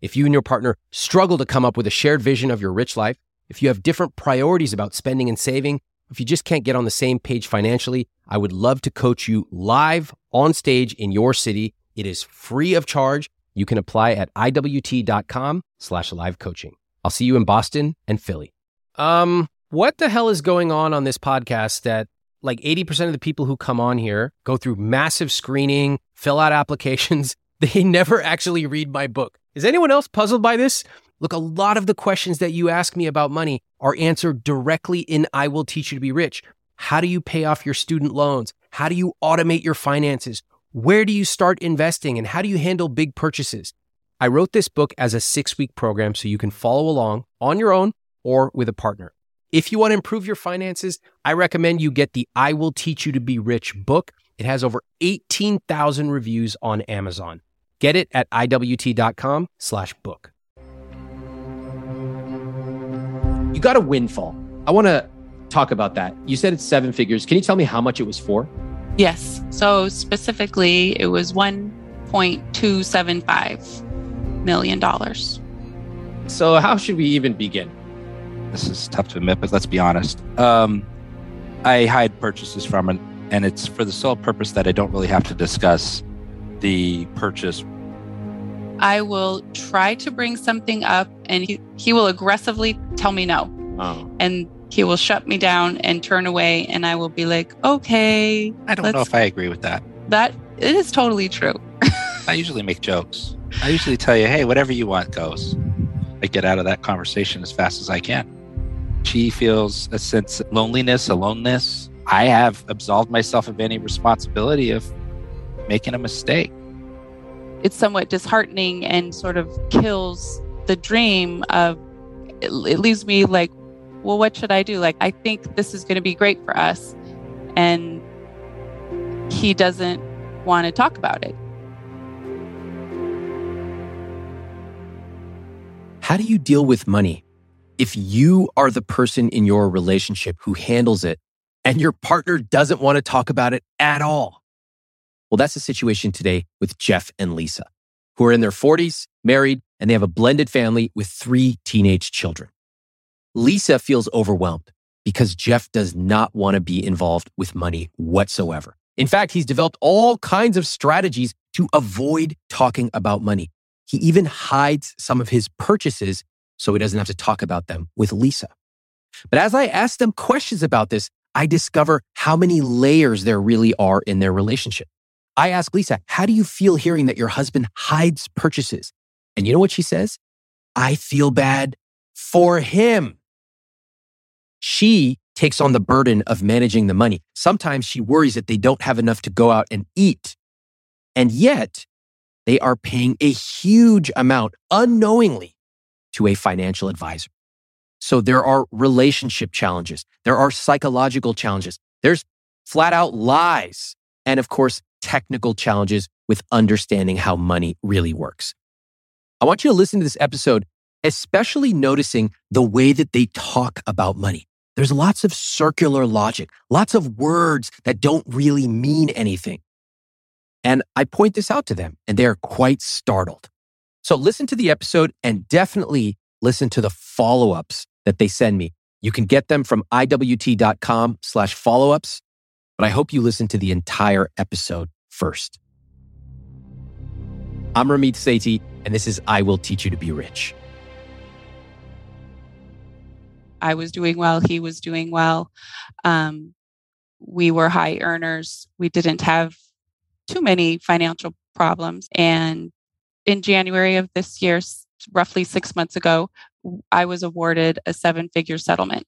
If you and your partner struggle to come up with a shared vision of your rich life, if you have different priorities about spending and saving, if you just can't get on the same page financially, I would love to coach you live on stage in your city. It is free of charge. You can apply at iwt.com slash live coaching. I'll see you in Boston and Philly. Um, what the hell is going on on this podcast that like 80% of the people who come on here go through massive screening, fill out applications. They never actually read my book. Is anyone else puzzled by this? Look, a lot of the questions that you ask me about money are answered directly in I Will Teach You to Be Rich. How do you pay off your student loans? How do you automate your finances? Where do you start investing? And how do you handle big purchases? I wrote this book as a six week program so you can follow along on your own or with a partner. If you want to improve your finances, I recommend you get the I Will Teach You to Be Rich book. It has over 18,000 reviews on Amazon. Get it at iwt.com slash book. You got a windfall. I want to talk about that. You said it's seven figures. Can you tell me how much it was for? Yes. So specifically, it was $1.275 million. So, how should we even begin? This is tough to admit, but let's be honest. Um, I hide purchases from it, and it's for the sole purpose that I don't really have to discuss the purchase. I will try to bring something up, and he, he will aggressively tell me no. Oh. And he will shut me down and turn away, and I will be like, okay. I don't know if I agree with that. That it is totally true. I usually make jokes. I usually tell you, hey, whatever you want goes. I get out of that conversation as fast as I can. She feels a sense of loneliness, aloneness. I have absolved myself of any responsibility of making a mistake. It's somewhat disheartening and sort of kills the dream of it, it leaves me like, well, what should I do? Like, I think this is going to be great for us. And he doesn't want to talk about it. How do you deal with money if you are the person in your relationship who handles it and your partner doesn't want to talk about it at all? Well, that's the situation today with Jeff and Lisa, who are in their 40s, married, and they have a blended family with three teenage children. Lisa feels overwhelmed because Jeff does not want to be involved with money whatsoever. In fact, he's developed all kinds of strategies to avoid talking about money. He even hides some of his purchases so he doesn't have to talk about them with Lisa. But as I ask them questions about this, I discover how many layers there really are in their relationship. I ask Lisa, how do you feel hearing that your husband hides purchases? And you know what she says? I feel bad for him. She takes on the burden of managing the money. Sometimes she worries that they don't have enough to go out and eat. And yet, they are paying a huge amount unknowingly to a financial advisor. So there are relationship challenges. There are psychological challenges. There's flat out lies. And of course, technical challenges with understanding how money really works. I want you to listen to this episode, especially noticing the way that they talk about money. There's lots of circular logic, lots of words that don't really mean anything. And I point this out to them and they're quite startled. So listen to the episode and definitely listen to the follow-ups that they send me. You can get them from iwt.com slash follow-ups, but I hope you listen to the entire episode first. I'm Ramit Sethi, and this is I Will Teach You to Be Rich. I was doing well. He was doing well. Um, we were high earners. We didn't have too many financial problems. And in January of this year, roughly six months ago, I was awarded a seven figure settlement.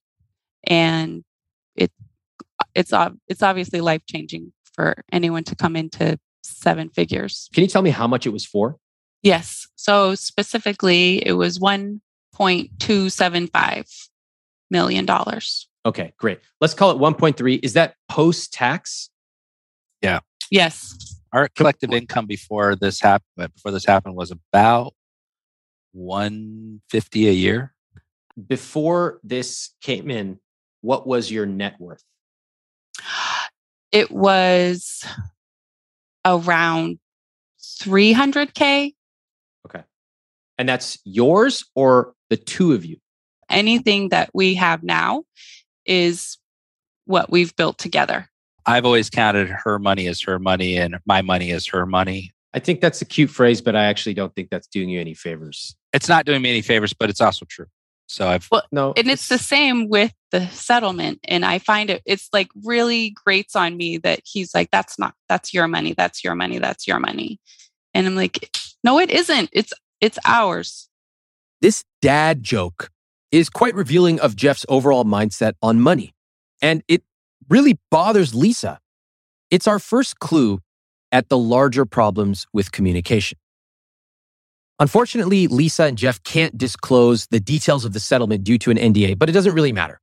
And it it's it's obviously life changing for anyone to come into seven figures. Can you tell me how much it was for? Yes. So specifically, it was $1.275 million. Okay, great. Let's call it 1.3. Is that post tax? Yeah. Yes. Our collective income before this happened before this happened was about 150 a year. Before this came in, what was your net worth? It was around 300K. Okay. And that's yours or the two of you? Anything that we have now is what we've built together. I've always counted her money as her money and my money as her money. I think that's a cute phrase, but I actually don't think that's doing you any favors. It's not doing me any favors, but it's also true. So I've No. And it's the same with the settlement. And I find it, it's like really grates on me that he's like, that's not, that's your money. That's your money. That's your money. And I'm like, no, it isn't. It's, it's ours. This dad joke is quite revealing of Jeff's overall mindset on money. And it really bothers Lisa. It's our first clue at the larger problems with communication. Unfortunately, Lisa and Jeff can't disclose the details of the settlement due to an NDA, but it doesn't really matter.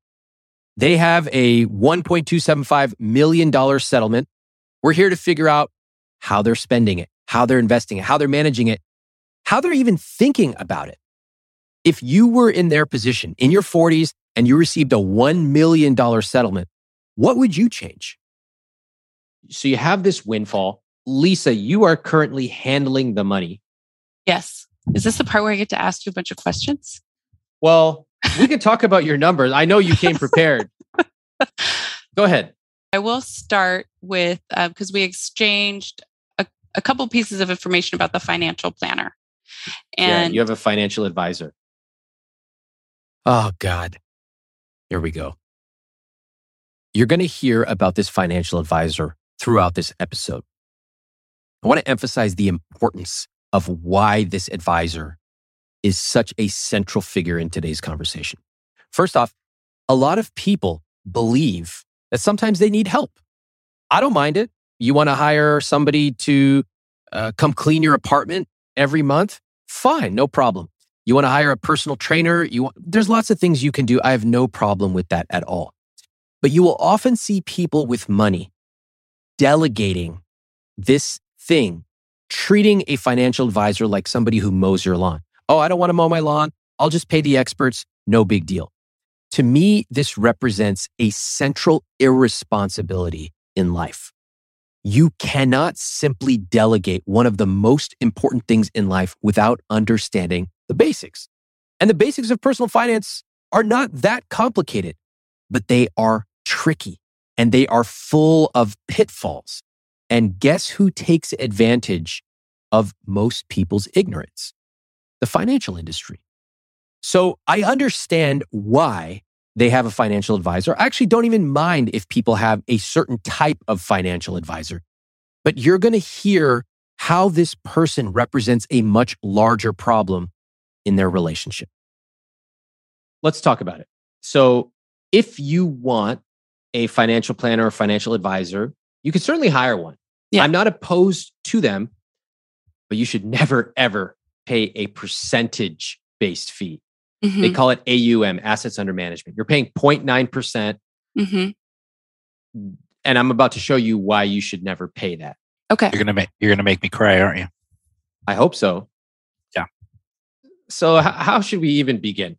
They have a $1.275 million settlement. We're here to figure out how they're spending it, how they're investing it, how they're managing it, how they're even thinking about it. If you were in their position in your 40s and you received a $1 million settlement, what would you change? So you have this windfall. Lisa, you are currently handling the money. Yes. Is this the part where I get to ask you a bunch of questions? Well, we can talk about your numbers. I know you came prepared. Go ahead. I will start with um, because we exchanged a, a couple pieces of information about the financial planner. yeah, And you have a financial advisor. Oh, God. Here we go. You're going to hear about this financial advisor throughout this episode. I want to emphasize the importance of why this advisor is such a central figure in today's conversation. First off, a lot of people believe that sometimes they need help. I don't mind it. You want to hire somebody to uh, come clean your apartment every month? Fine, no problem. You want to hire a personal trainer? You want, there's lots of things you can do. I have no problem with that at all. But you will often see people with money delegating this thing, treating a financial advisor like somebody who mows your lawn. Oh, I don't want to mow my lawn. I'll just pay the experts. No big deal. To me, this represents a central irresponsibility in life. You cannot simply delegate one of the most important things in life without understanding the basics. And the basics of personal finance are not that complicated, but they are tricky and they are full of pitfalls. And guess who takes advantage of most people's ignorance? The financial industry. So I understand why they have a financial advisor. I actually don't even mind if people have a certain type of financial advisor, but you're going to hear how this person represents a much larger problem in their relationship. Let's talk about it. So, if you want a financial planner or financial advisor, you can certainly hire one. Yeah. I'm not opposed to them, but you should never, ever pay a percentage based fee. Mhm, They call it AUM, assets under management. You're paying 0.9%. mhm. And I'm about to show you why you should never pay that. Okay. you're gonna make you're gonna make me cry, aren't you? I hope so. Yeah. So, h- how should we even begin?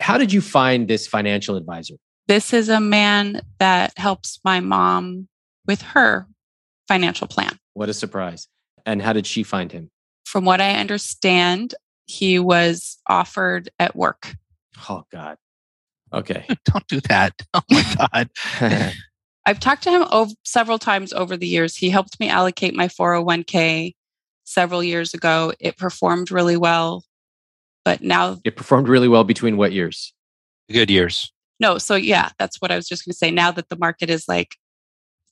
How did you find this financial advisor? This is a man that helps my mom with her financial plan. What a surprise. And how did she find him? From what I understand, he was offered at work. Oh, God. Okay. Don't do that. Oh my god. I've talked to him ov- several times over the years. He helped me allocate my 401k several years ago. It performed really well. But now, it performed really well between what years? Good years. no. So, yeah, that's what I was just going to say. Now that the market is like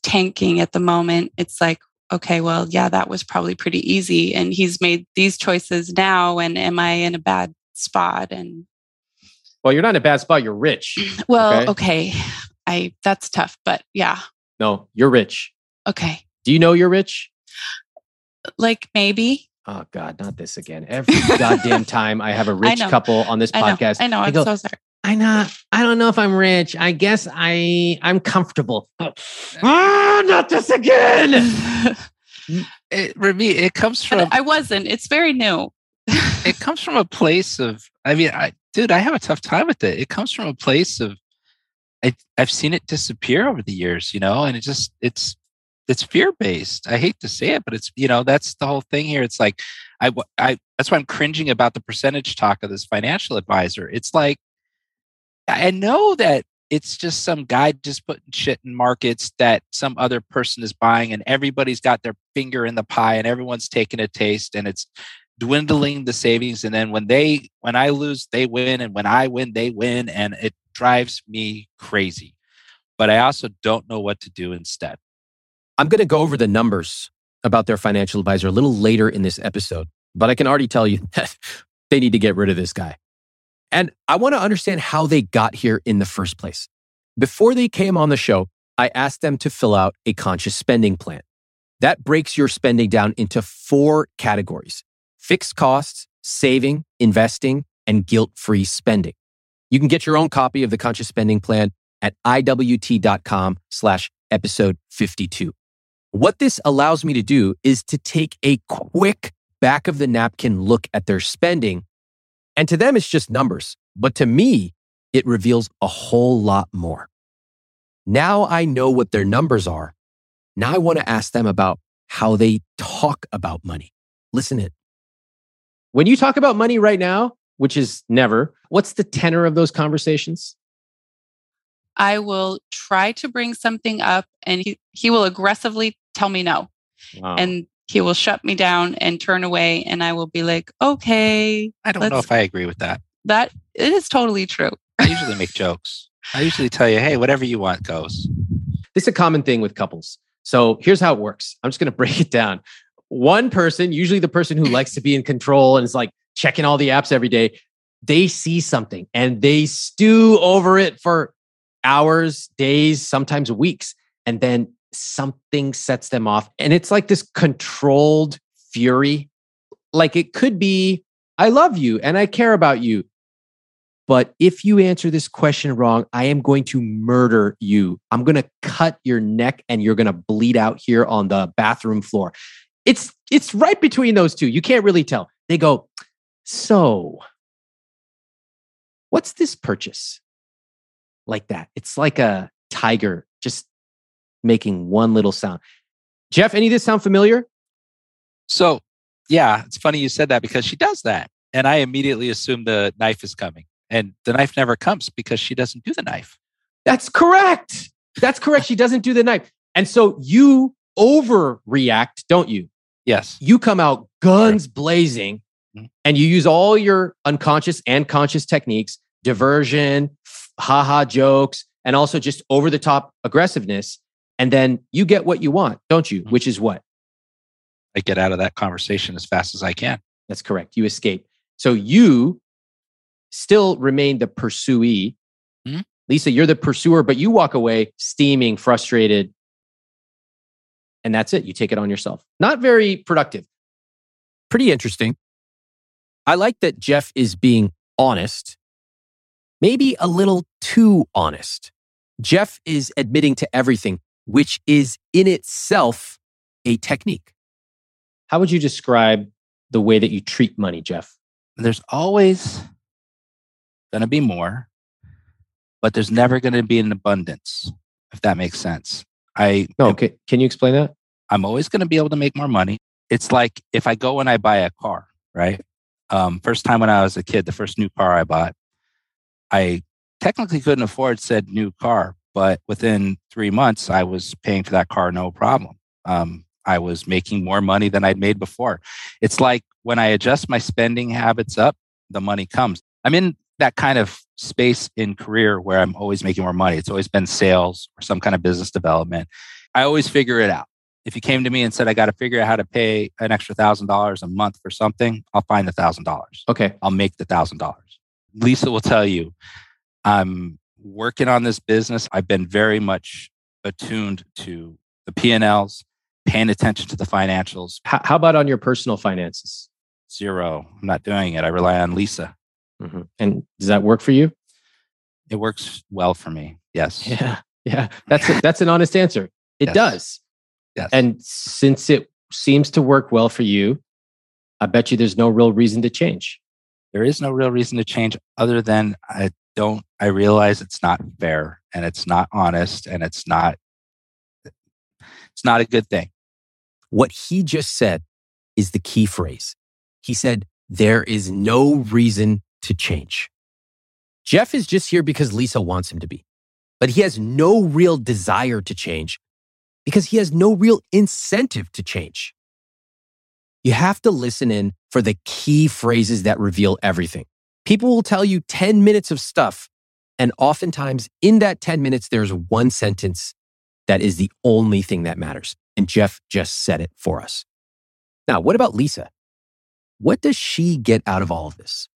tanking at the moment, it's like, okay, well, yeah, that was probably pretty easy. And he's made these choices now. And am I in a bad spot? And Well, you're not in a bad spot. You're rich. well, Okay. okay. I, that's tough. But yeah, No, you're rich. okay. Do you know you're rich? Like maybe. Oh God, not this again. Every goddamn time I have a rich couple on this I know. podcast, I know. I'm go, so sorry. I know. I don't know if I'm rich. I guess I I'm comfortable. Ah, not this again. It, for me, it comes from I wasn't. It's very new. it comes from a place of i mean i dude i have a tough time with it it comes from a place of I, i've seen it disappear over the years you know and it just it's it's fear based i hate to say it but it's you know that's the whole thing here it's like i i that's why i'm cringing about the percentage talk of this financial advisor it's like i know that it's just some guy just putting shit in markets that some other person is buying and everybody's got their finger in the pie and everyone's taking a taste and it's dwindling the savings and then when they when i lose they win and when i win they win and it drives me crazy but i also don't know what to do instead I'm going to go over the numbers about their financial advisor a little later in this episode, but I can already tell you that they need to get rid of this guy. And I want to understand how they got here in the first place. Before they came on the show, I asked them to fill out a conscious spending plan. That breaks your spending down into four categories fixed costs, saving, investing, and guilt free spending. You can get your own copy of the conscious spending plan at iwt.com slash episode 52. What this allows me to do is to take a quick back of the napkin look at their spending. And to them, it's just numbers. But to me, it reveals a whole lot more. Now I know what their numbers are. Now I want to ask them about how they talk about money. Listen in. When you talk about money right now, which is never, what's the tenor of those conversations? I will try to bring something up and he, he will aggressively tell me no. Wow. And he will shut me down and turn away. And I will be like, okay, i don't know if i agree with that that it is totally true. i usually make jokes i usually tell you hey whatever you want goes This is a common thing with couples. So here's how it works. I'm just going to break it down. One person, usually the person who likes to be in control and is like checking all the apps every day, they see something and they stew over it for hours, days, sometimes weeks. And then something sets them off. And it's like this controlled fury. Like it could be, I love you and I care about you. But if you answer this question wrong, I am going to murder you. I'm going to cut your neck and you're going to bleed out here on the bathroom floor. It's it's right between those two. You can't really tell. They go, "So, what's this purchase?" Like that. It's like a tiger just making one little sound. Jeff, any of this sound familiar? so yeah it's funny you said that because she does that and i immediately assume the knife is coming and the knife never comes because she doesn't do the knife That's correct. That's correct. She doesn't do the knife. And so you overreact, don't you? yes you come out guns blazing Mhm. and you use all your unconscious and conscious techniques diversion haha jokes and also just over the top aggressiveness and then you get what you want don't you? Mhm. which is what? I get out of that conversation as fast as i can. That's correct. You escape. So you still remain the pursuee. Mhm. lisa you're the pursuer but you walk away steaming frustrated. And that's it. You take it on yourself. Not very productive. Pretty interesting. I like that jeff is being honest. Maybe a little too honest. Jeff is admitting to everything which is in itself a technique how would you describe the way that you treat money jeff there's always going to be more, but there's never going to be an abundance, if that makes sense. I no am- okay can you explain that I'm always going to be able to make more money. It's like if I go and I buy a car, right? Um, first time when I was a kid, the first new car I bought, I technically couldn't afford said new car, but within three months, I was paying for that car no problem. Um, I was making more money than I'd made before. It's like when I adjust my spending habits up, the money comes. I'm in that kind of space in career where I'm always making more money. It's always been sales or some kind of business development. I always figure it out. If you came to me and said, I got to figure out how to pay an extra thousand dollars a month for something, I'll find the thousand dollars. okay I'll make the thousand dollars. Lisa will tell you, I'm working on this business. I've been very much attuned to the P&Ls paying attention to the financials. How, how about on your personal finances? Zero. I'm not doing it. I rely on Lisa. Mm-hmm. And does that work for you? It works well for me. Yes. Yeah. Yeah. That's a, that's an honest answer. It Yes. does. Yes. And since it seems to work well for you, I bet you there's no real reason to change. there is no real reason to change other than I don't, I realize it's not fair and it's not honest and it's not, it's not a good thing. What he just said is the key phrase. He said, There is no reason to change. Jeff is just here because Lisa wants him to be, but he has no real desire to change because he has no real incentive to change. You have to listen in for the key phrases that reveal everything. People will tell you 10 minutes of stuff, and oftentimes in that 10 minutes, there's one sentence that is the only thing that matters. And Jeff just said it for us. Now, what about Lisa? What does she get out of all of this?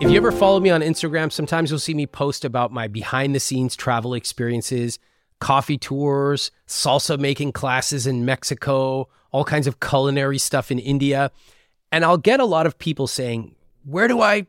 If you ever follow me on Instagram, sometimes you'll see me post about my behind the scenes travel experiences, coffee tours, salsa making classes in Mexico, all kinds of culinary stuff in India. And I'll get a lot of people saying, Where do I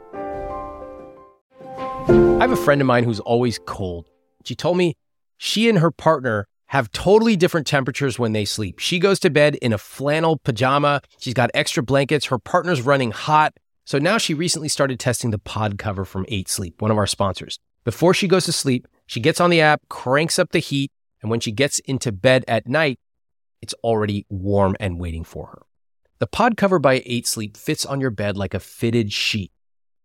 I have a friend of mine who's always cold. She told me she and her partner have totally different temperatures when they sleep. She goes to bed in a flannel pajama. She's got extra blankets. Her partner's running hot. So now she recently started testing the pod cover from 8 Sleep, one of our sponsors. Before she goes to sleep, she gets on the app, cranks up the heat, and when she gets into bed at night, it's already warm and waiting for her. The pod cover by 8 Sleep fits on your bed like a fitted sheet,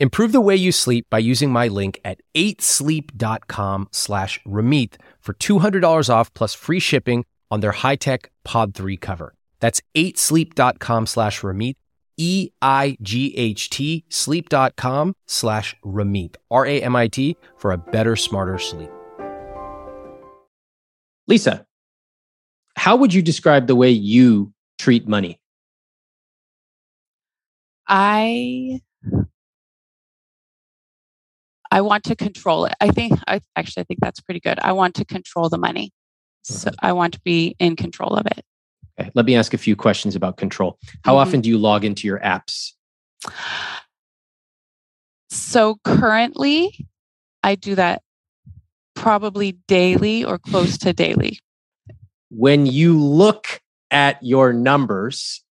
Improve the way you sleep by using my link at 8sleep.com slash Ramit for $200 off plus free shipping on their high-tech Pod 3 cover. That's 8sleep.com slash Ramit, E-I-G-H-T, sleep.com slash Ramit, R-A-M-I-T, for a better, smarter sleep. Lisa, how would you describe the way you treat money? I I want to control it. I think I actually I think that's pretty good. I want to control the money. So I want to be in control of it. Okay, let me ask a few questions about control. How Mhm. often do you log into your apps? So currently I do that probably daily or close to daily. When you look at your numbers,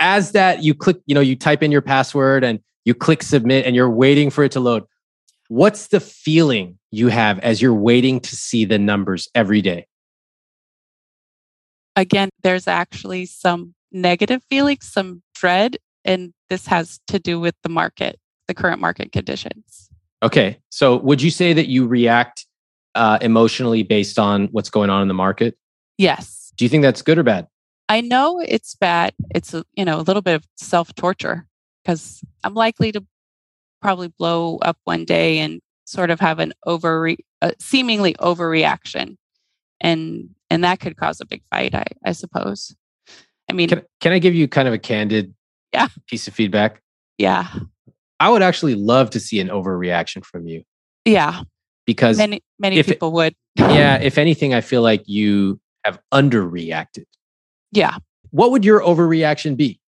as that you click, you know, you type in your password and you click submit and you're waiting for it to load. What's the feeling you have as you're waiting to see the numbers every day? Again, there's actually some negative feelings, some dread, and this has to do with the market, the current market conditions. Okay. So would you say that you react uh, emotionally based on what's going on in the market? Yes. Do you think that's good or bad? I know it's bad. It's you know a little bit of self torture because I'm likely to probably blow up one day and sort of have an over uh, seemingly overreaction, and and that could cause a big fight. I I suppose. I mean, Can, can I give you kind of a candid Yeah. piece of feedback? yeah, I would actually love to see an overreaction from you Yeah. because Many many if people would. yeah, if anything, I feel like you have underreacted. Yeah. What would your overreaction be?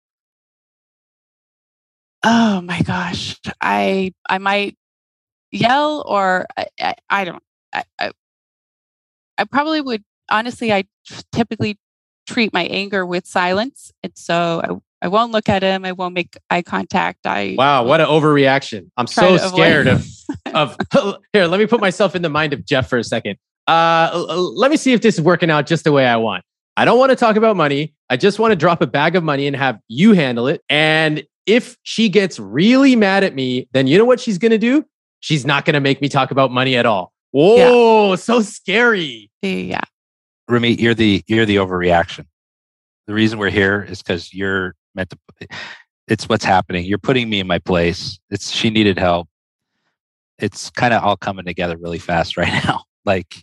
Oh my gosh. I I might yell or I, I, I don't I, I I probably would honestly I typically treat my anger with silence. And so I, I won't look at him. I won't make eye contact. I Wow, what an overreaction. I'm so scared of of here, let me put myself in the mind of Jeff for a second. Uh let me see if this is working out just the way I want. I don't want to talk about money. I just want to drop a bag of money and have you handle it. And if she gets really mad at me, then you know what she's going to do? She's not going to make me talk about money at all. Whoa, so scary. yeah. Ramit, you're the you're the overreaction. The reason we're here is because you're meant to. It's what's happening. You're putting me in my place. It's she needed help. It's kind of all coming together really fast right now. Like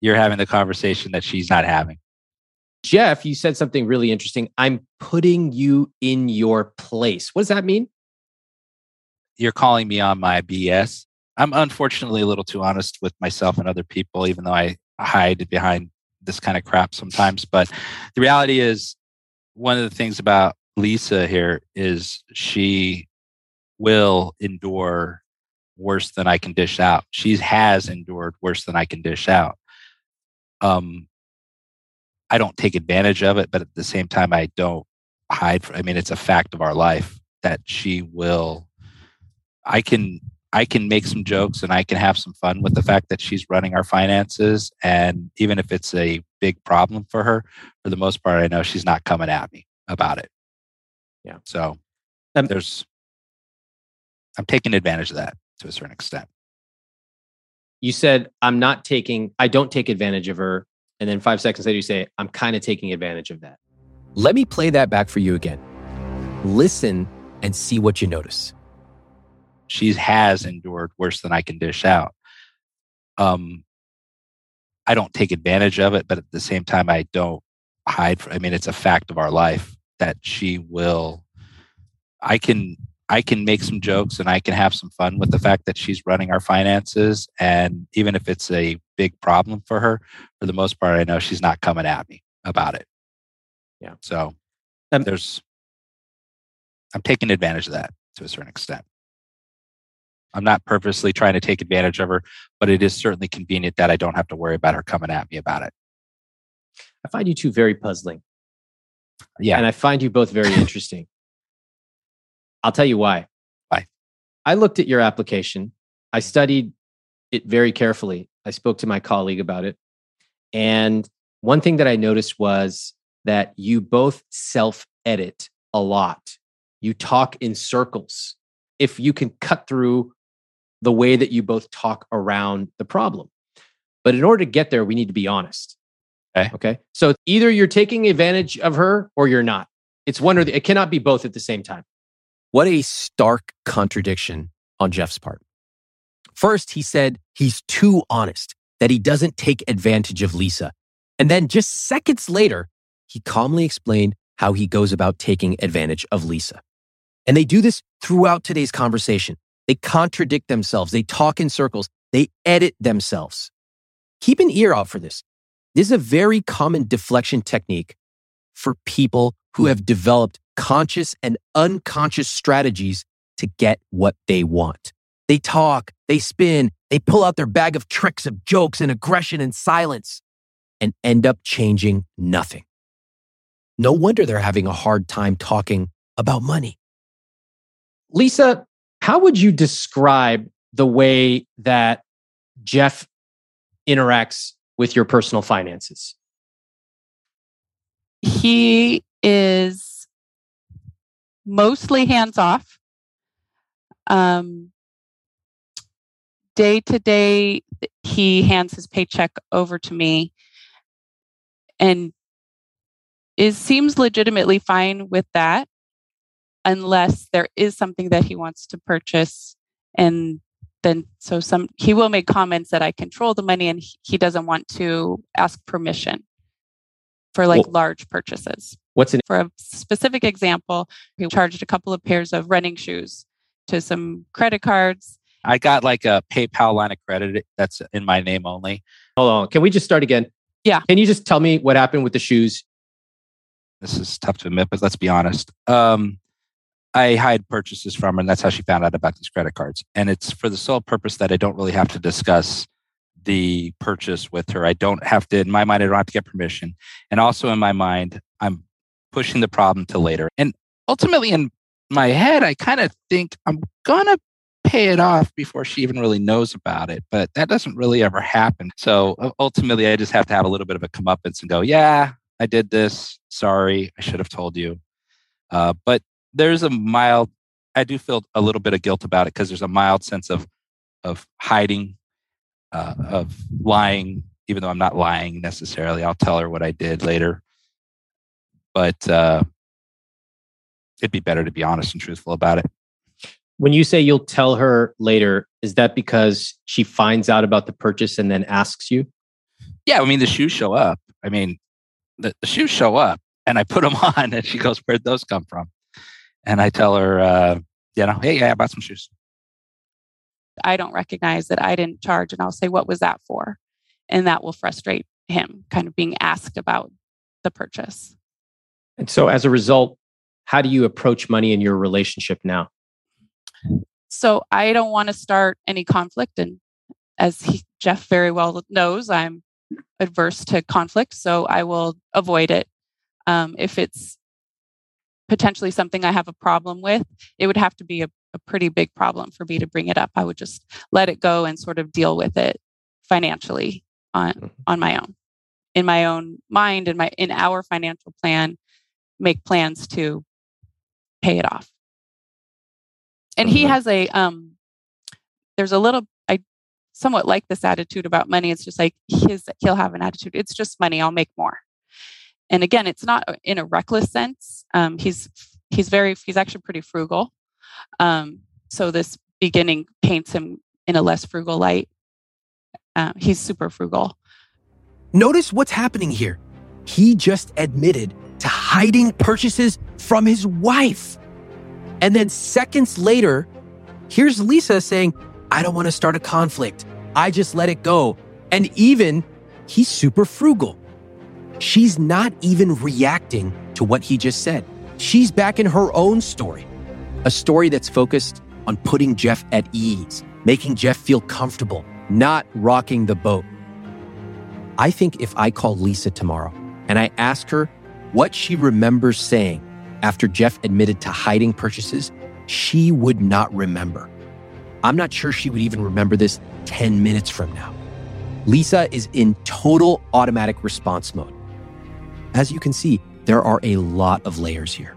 you're having the conversation that she's not having. Jeff, you said something really interesting. I'm putting you in your place. What does that mean? You're calling me on my BS. I'm unfortunately a little too honest with myself and other people, even though I hide behind this kind of crap sometimes. But the reality is, one of the things about Lisa here is she will endure worse than I can dish out. She has endured worse than I can dish out. Um, I don't take advantage of it, but at the same time, I don't hide. I mean, it's a fact of our life that she will. I can I can make some jokes and I can have some fun with the fact that she's running our finances. And even if it's a big problem for her, for the most part, I know she's not coming at me about it. Yeah. So Um, there's, I'm taking advantage of that to a certain extent. You said, I'm not taking, I don't take advantage of her. And then five seconds later, you say, I'm kind of taking advantage of that. Let me play that back for you again. Listen and see what you notice. She has endured worse than I can dish out. Um, I don't take advantage of it, but at the same time, I don't hide. I mean, it's a fact of our life that she will. I can I can make some jokes and I can have some fun with the fact that she's running our finances. And even if it's a big problem for her, for the most part, I know she's not coming at me about it. Yeah. So Um, there's, I'm taking advantage of that to a certain extent. I'm not purposely trying to take advantage of her, but it is certainly convenient that I don't have to worry about her coming at me about it. I find you two very puzzling. Yeah. And I find you both very interesting. I'll tell you why. Why? I looked at your application. I studied it very carefully. I spoke to my colleague about it. And one thing that I noticed was that you both self edit a lot. You talk in circles. If you can cut through the way that you both talk around the problem. But in order to get there, we need to be honest. Okay. Okay. So either you're taking advantage of her or you're not. It's one or the, it cannot be both at the same time. What a stark contradiction on Jeff's part. First, he said he's too honest, that he doesn't take advantage of Lisa. And then just seconds later, he calmly explained how he goes about taking advantage of Lisa. And they do this throughout today's conversation. They contradict themselves, they talk in circles, they edit themselves. Keep an ear out for this. This is a very common deflection technique for people who have developed conscious and unconscious strategies to get what they want. They talk, they spin, they pull out their bag of tricks of jokes and aggression and silence and end up changing nothing. No wonder they're having a hard time talking about money. Lisa, how would you describe the way that Jeff interacts with your personal finances? He is mostly hands off. Um, day to day, he hands his paycheck over to me. And is seems legitimately fine with that unless there is something that he wants to purchase. And then so some he will make comments that i control the money and he- he doesn't want to ask permission for like Well- large purchases What's an for a specific example he charged a couple of pairs of running shoes to some credit cards. I got like a PayPal line of credit that's in my name only. Hold on. Can we just start again? Yeah. Can you just tell me what happened with the shoes? This is tough to admit, but let's be honest. Um, I hide purchases from her, and that's how she found out about these credit cards. And it's for the sole purpose that I don't really have to discuss the purchase with her. I don't have to, in my mind, I don't have to get permission. And also in my mind, I'm pushing the problem to later. And ultimately, in my head, I kind of think I'm going to pay it off before she even really knows about it. But that doesn't really ever happen. So ultimately, I just have to have a little bit of a comeuppance and go, yeah, I did this. Sorry, I should have told you. Uh, but there's a mild i do feel a little bit of guilt about it because there's a mild sense of of hiding uh, of lying even though i'm not lying necessarily i'll tell her what i did later but uh, it'd be better to be honest and truthful about it when you say you'll tell her later is that because she finds out about the purchase and then asks you yeah i mean the shoes show up i mean the, the shoes show up and i put them on and she goes where'd those come from and I tell her, uh, you know, hey, yeah, I bought some shoes. I don't recognize that I didn't charge, and I'll say, what was that for? And that will frustrate him, kind of being asked about the purchase. And so, as a result, how do you approach money in your relationship now? So, I don't want to start any conflict. And as he, Jeff very well knows, I'm adverse to conflict. So, I will avoid it. Um, if it's potentially something I have a problem with, it would have to be a, a pretty big problem for me to bring it up. I would just let it go and sort of deal with it financially on mm-hmm. on my own in my own mind in my in our financial plan make plans to pay it off and he mm-hmm. has a um there's a little i somewhat like this attitude about money it's just like his he'll have an attitude it's just money i'll make more and again, it's not uh, in a reckless sense. Um, he's he's very he's actually pretty frugal. Um, so this beginning paints him in a less frugal light. Uh, he's super frugal. Notice what's happening here. He just admitted to hiding purchases from his wife. And then seconds later, here's Lisa saying, I don't want to start a conflict. I just let it go. And even he's super frugal. She's not even reacting to what he just said. She's back in her own story, a story that's focused on putting Jeff at ease, making Jeff feel comfortable, not rocking the boat. I think if I call Lisa tomorrow and I ask her what she remembers saying after Jeff admitted to hiding purchases, she would not remember. I'm not sure she would even remember this 10 minutes from now. Lisa is in total automatic response mode. As you can see, there are a lot of layers here.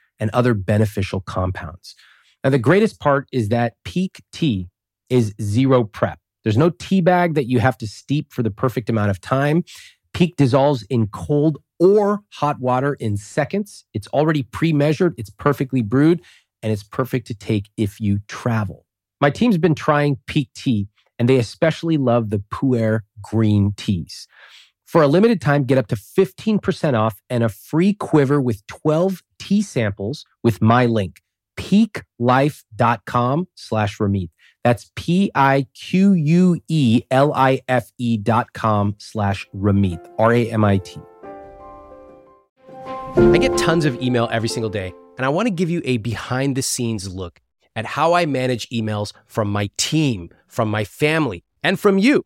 and other beneficial compounds. Now, the greatest part is that Pique tea is zero prep. There's no tea bag that you have to steep for the perfect amount of time. Pique dissolves in cold or hot water in seconds. It's already pre measured, it's perfectly brewed, and it's perfect to take if you travel. My team's been trying Pique tea, and they especially love the Pu'er green teas. For a limited time, get up to 15% off and a free quiver with 12 tea samples with my link, piquelife.com slash Ramit. That's P-I-Q-U-E-L-I-F-E dot com slash Ramit, R-A-M-I-T. I get tons of email every single day, and I want to give you a behind the scenes look at how I manage emails from my team, from my family, and from you.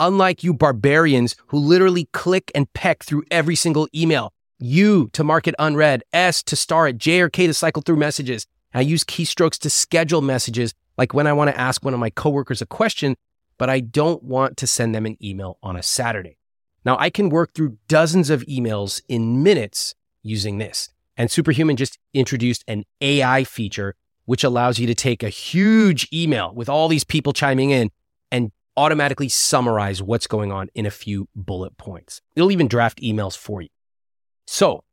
unlike you barbarians who literally click and peck through every single email. U to mark it unread, S to star it, J or K to cycle through messages. I use keystrokes to schedule messages, like when I want to ask one of my coworkers a question, but I don't want to send them an email on a Saturday. Now, I can work through dozens of emails in minutes using this. And Superhuman just introduced an AI feature, which allows you to take a huge email with all these people chiming in automatically summarize what's going on in a few bullet points. It'll even draft emails for you. So,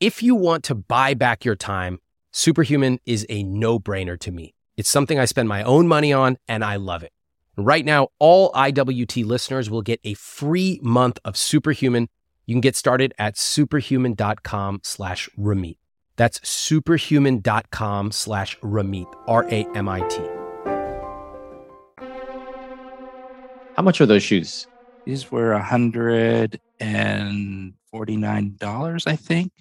if you want to buy back your time, Superhuman is a no brainer to me. It's something I spend my own money on and I love it. Right now, all IWT listeners will get a free month of Superhuman. You can get started at superhuman.com slash Ramit. That's superhuman.com slash Ramit, R How much are those shoes? These were a hundred and forty-nine dollars, I think.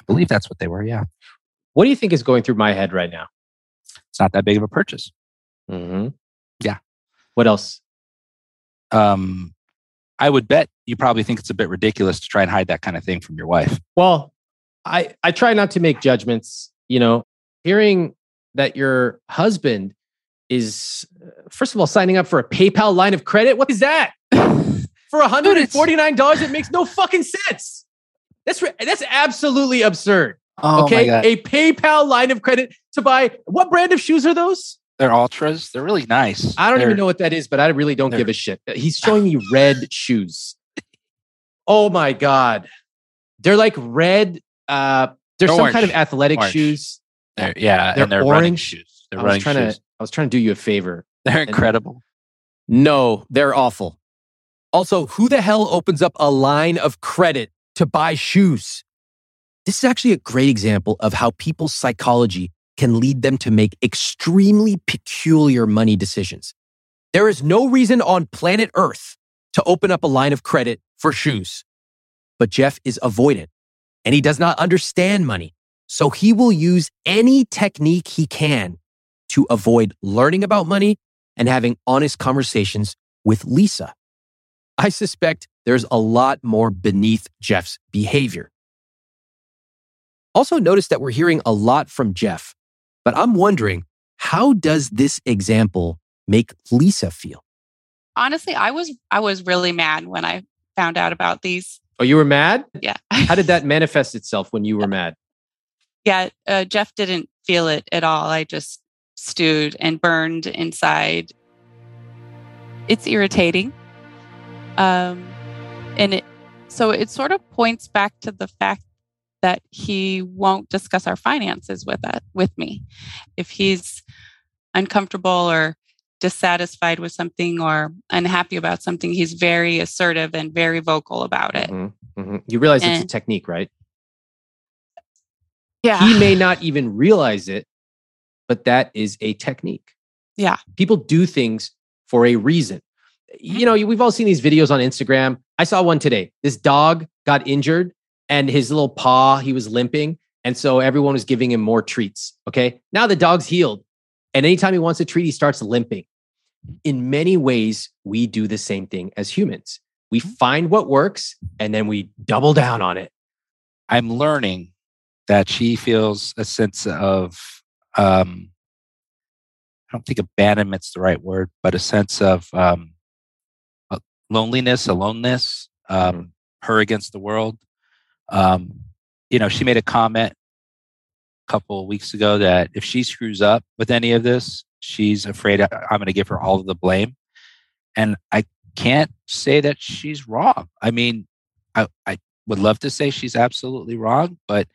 I believe that's what they were. Yeah, What do you think is going through my head right now? it's not that big of a purchase. Mm-hmm. Yeah. What else? Um, I would bet you probably think it's a bit ridiculous to try and hide that kind of thing from your wife. Well, I I try not to make judgments. You know, hearing that your husband is uh, first of all signing up for a PayPal line of credit. What is that? For hundred and forty nine dollars, it makes no fucking sense. That's ri- that's absolutely absurd. Oh okay, a PayPal line of credit to buy what brand of shoes are those? They're ultras. They're really nice. I don't They're- even know what that is, but I really don't give a shit. He's showing me red shoes. Oh my god, they're like red. Uh, they're some Orange. kind of athletic Orange. shoes. They're, yeah, They're and they're running orange. shoes. They're I was trying shoes. to. I was trying to do you a favor. They're incredible. No, they're awful. Also, who the hell opens up a line of credit to buy shoes? This is actually a great example of how people's psychology can lead them to make extremely peculiar money decisions. There is no reason on planet Earth to open up a line of credit for shoes. But Jeff is avoidant and he does not understand money. So he will use any technique he can to avoid learning about money and having honest conversations with Lisa. I suspect there's a lot more beneath Jeff's behavior. Also, notice that we're hearing a lot from Jeff, but I'm wondering how does this example make Lisa feel? Honestly, I was I was really mad when I found out about these. Oh, you were mad? Yeah. How did that manifest itself when you were mad? yeah, uh, Jeff didn't feel it at all. I just stewed and burned inside. It's irritating. Um, and it, so it sort of points back to the fact that he won't discuss our finances with us, with me. If he's uncomfortable or dissatisfied with something or unhappy about something, he's very assertive and very vocal about it. Mhm, mhm. You realize it's a technique, right? Yeah. He may not even realize it, but that is a technique. Yeah. People do things for a reason. Mm-hmm. You know, we've all seen these videos on Instagram. I saw one today. This dog got injured and his little paw, he was limping. And so everyone was giving him more treats. Okay. Now the dog's healed. And anytime he wants a treat, he starts limping. In many ways, we do the same thing as humans. We Mm-hmm. find what works and then we double down on it. I'm learning that she feels a sense of um, I don't think abandonment's the right word, but a sense of um, uh, loneliness, aloneness, um, her against the world. Um, you know, she made a comment a couple of weeks ago that if she screws up with any of this, she's afraid I'm going to give her all of the blame. And I can't say that she's wrong. I mean, I, I would love to say she's absolutely wrong, but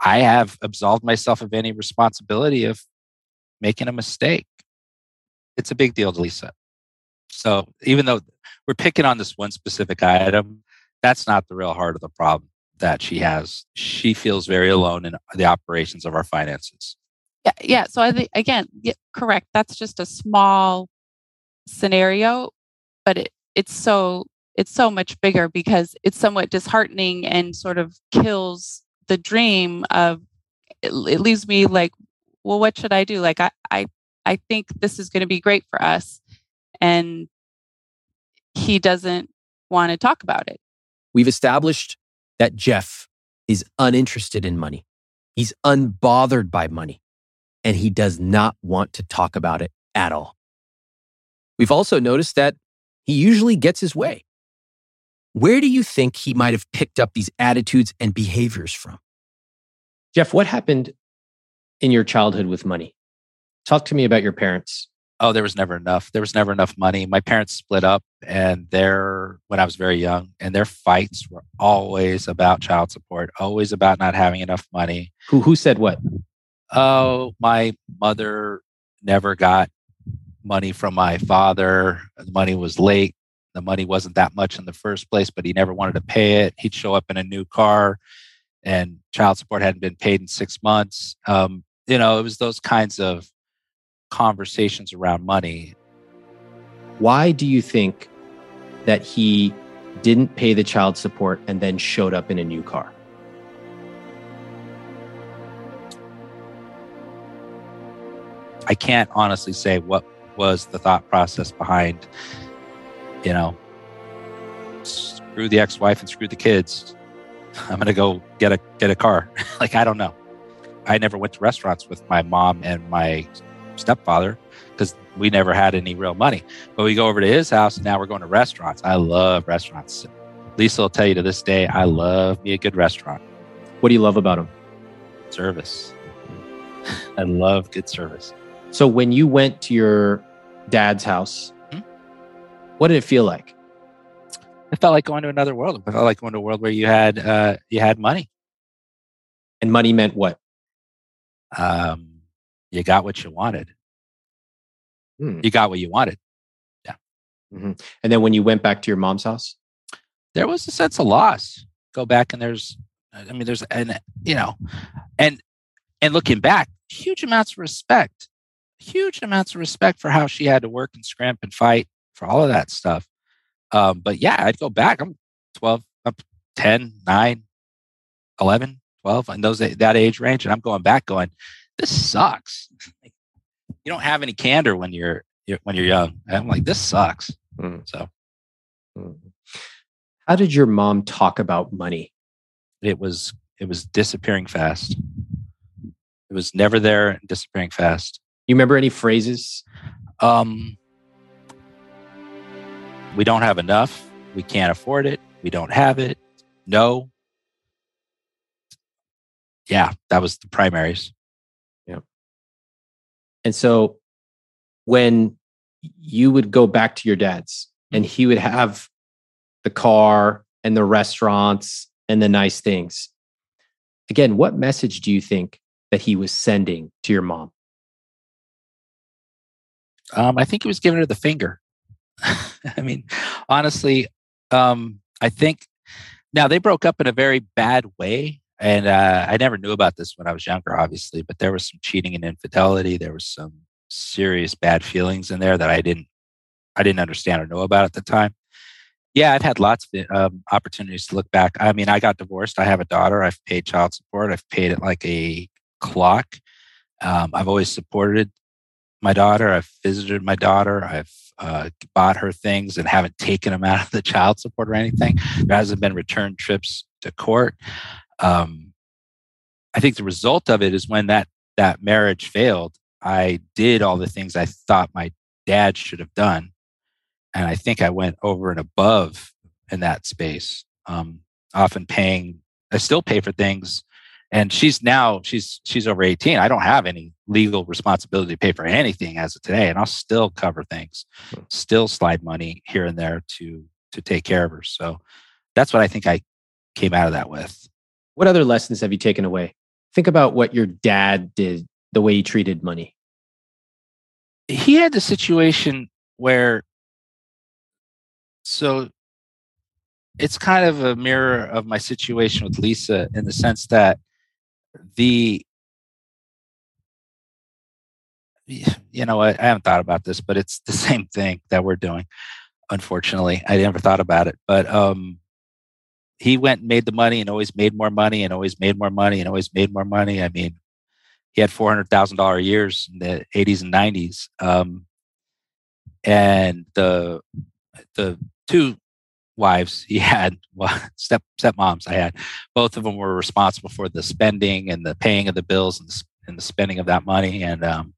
I have absolved myself of any responsibility of making a mistake. It's a big deal to Lisa. So even though we're picking on this one specific item, that's not the real heart of the problem that she has. She feels very alone in the operations of our finances. Yeah, yeah. So I think again, yeah, correct. That's just a small scenario, but it, it's so it's so much bigger because it's somewhat disheartening and sort of kills the dream of it, it leaves me like well what should i do? Like i i, I think this is going to be great for us and he doesn't want to talk about it. We've established that jeff is uninterested in money. He's unbothered by money and he does not want to talk about it at all. We've also noticed that he usually gets his way where do you think he might have picked up these attitudes and behaviors from? Jeff, what happened in your childhood with money? Talk to me about your parents. Oh, there was never enough. There was never enough money. My parents split up and their when I was very young and their fights were always about child support, always about not having enough money. Who who said what? Oh, my mother never got money from my father. The money was late the money wasn't that much in the first place, but he never wanted to pay it. He'd show up in a new car and child support hadn't been paid in six months. Um, you know, it was those kinds of conversations around money. Why do you think that he didn't pay the child support and then showed up in a new car? I can't honestly say what was the thought process behind you know, screw the ex-wife and screw the kids. I'm gonna go get a get a car. like I don't know. I never went to restaurants with my mom and my stepfather because we never had any real money. But we go over to his house and now we're going to restaurants. I love restaurants. Lisa will tell you to this day, I love me a good restaurant. What do you love about them? Service. I love good service. So when you went to your dad's house what did it feel like? It felt like going to another world. It felt like going to a world where you had uh, you had money. And money meant what? Um, you got what you wanted. Hmm. You got what you wanted. Yeah. Mm-hmm. And then when you went back to your mom's house, there was a sense of loss. Go back and there's, I mean, there's, and you know, and and looking back, huge amounts of respect, huge amounts of respect for how she had to work and scrimp and fight for all of that stuff. Um, but yeah, I'd go back. I'm 12, up 10, 9, 11, 12, in those that age range, and I'm going back, going, this sucks. you don't have any candor when you're, you're when you're young. And I'm like, this sucks. Mm. So, mm. how did your mom talk about money? It was it was disappearing fast. It was never there and disappearing fast. You remember any phrases? Um, we don't have enough. We can't afford it. We don't have it. No. Yeah, that was the primaries. Yeah. And so when you would go back to your dad's and he would have the car and the restaurants and the nice things. Again, what message do you think that he was sending to your mom? Um, I think he was giving her the finger. I mean, honestly, um, I think now they broke up in a very bad way. And uh, I never knew about this when I was younger, obviously, but there was some cheating and infidelity. There was some serious bad feelings in there that I didn't, I didn't understand or know about at the time. Yeah, I've had lots of um, opportunities to look back. I mean, I got divorced. I have a daughter. I've paid child support. I've paid it like a clock. Um, I've always supported my daughter. I've visited my daughter. I've uh, bought her things and haven't taken them out of the child support or anything. There hasn't been return trips to court. Um, I think the result of it is when that that marriage failed, I did all the things I thought my dad should have done, and I think I went over and above in that space. Um, often paying, I still pay for things and she's now she's she's over 18 i don't have any legal responsibility to pay for anything as of today and i'll still cover things hmm. still slide money here and there to to take care of her. So that's what i think i came out of that with. What other lessons have you taken away? Think about what your dad did the way he treated money. He had the situation where so it's kind of a mirror of my situation with Lisa in the sense that the you know I, I haven't thought about this but it's the same thing that we're doing unfortunately. I never thought about it but um he went and made the money and always made more money and always made more money and always made more money. I mean he had $400000 years in the 80s and 90s um and the the two wives he had well, step stepmoms i had. Both of them were responsible for the spending and the paying of the bills and the, and the spending of that money and um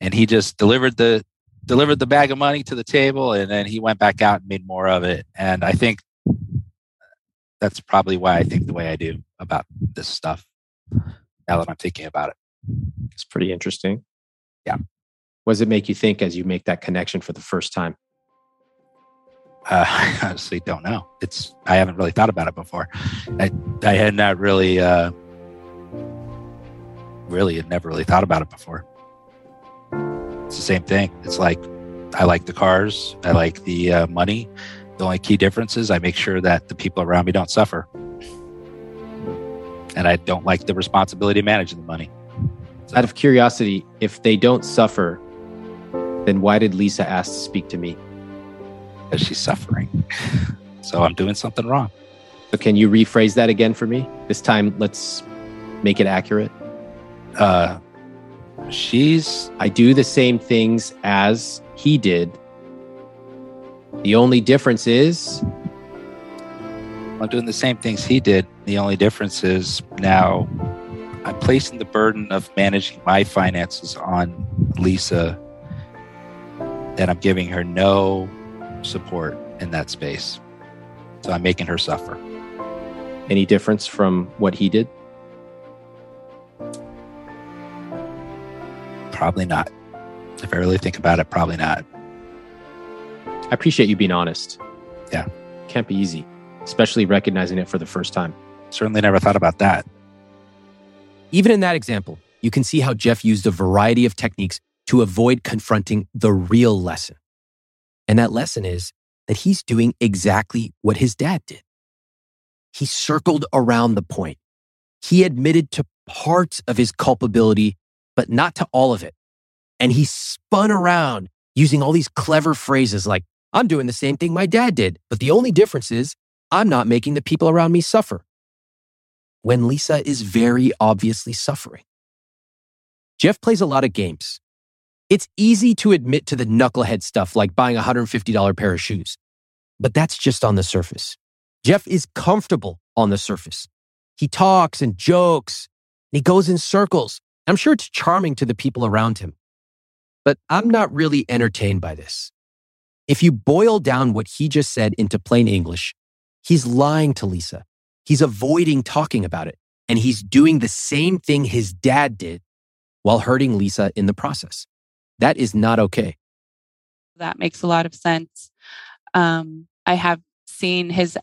and he just delivered the delivered the bag of money to the table and then he went back out and made more of it and i think that's probably why i think the way i do about this stuff now that i'm thinking about it. It's pretty interesting. Yeah. What does it make you think as you make that connection for the first time uh, I honestly don't know. It's I haven't really thought about it before. I I had not really uh, really had never really thought about it before. It's the same thing. It's like I like the cars, I like the uh, money. The only key difference is I make sure that the people around me don't suffer, and I don't like the responsibility of managing the money. So. Out of curiosity, if they don't suffer, then why did Lisa ask to speak to me? Because she's suffering. So I'm doing something wrong. So can you rephrase that again for me? This time, let's make it accurate. Uh, she's I do the same things as he did. The only difference is I'm doing the same things he did. The only difference is now I'm placing the burden of managing my finances on Lisa, and I'm giving her no support in that space. So I'm making her suffer. Any difference from what he did? Probably not. If I really think about it, probably not. I appreciate you being honest. Yeah. Can't be easy, especially recognizing it for the first time. Certainly never thought about that. Even in that example, you can see how Jeff used a variety of techniques to avoid confronting the real lesson. And that lesson is that he's doing exactly what his dad did. He circled around the point. He admitted to parts of his culpability but not to all of it. And he spun around using all these clever phrases like, I'm doing the same thing my dad did, but the only difference is I'm not making the people around me suffer. When Lisa is very obviously suffering. Jeff plays a lot of games. It's easy to admit to the knucklehead stuff like buying a $150 pair of shoes, but that's just on the surface. Jeff is comfortable on the surface. He talks and jokes, and he goes in circles. I'm sure it's charming to the people around him. But I'm not really entertained by this. If you boil down what he just said into plain English, he's lying to Lisa. He's avoiding talking about it. And he's doing the same thing his dad did while hurting Lisa in the process. That is not okay. That makes a lot of sense. Um, I have seen his,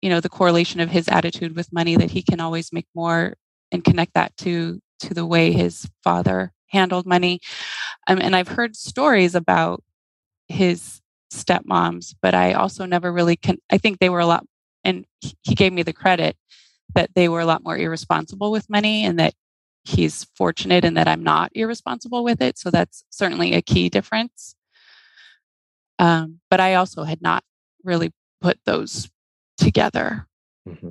you know, the correlation of his attitude with money that he can always make more and connect that to to the way his father handled money. Um, and I've heard stories about his stepmoms, but I also never really can. I think they were a lot, and he gave me the credit that they were a lot more irresponsible with money and that he's fortunate in that I'm not irresponsible with it. So that's certainly a key difference. Um, but I also had not really put those together. Mm-hmm.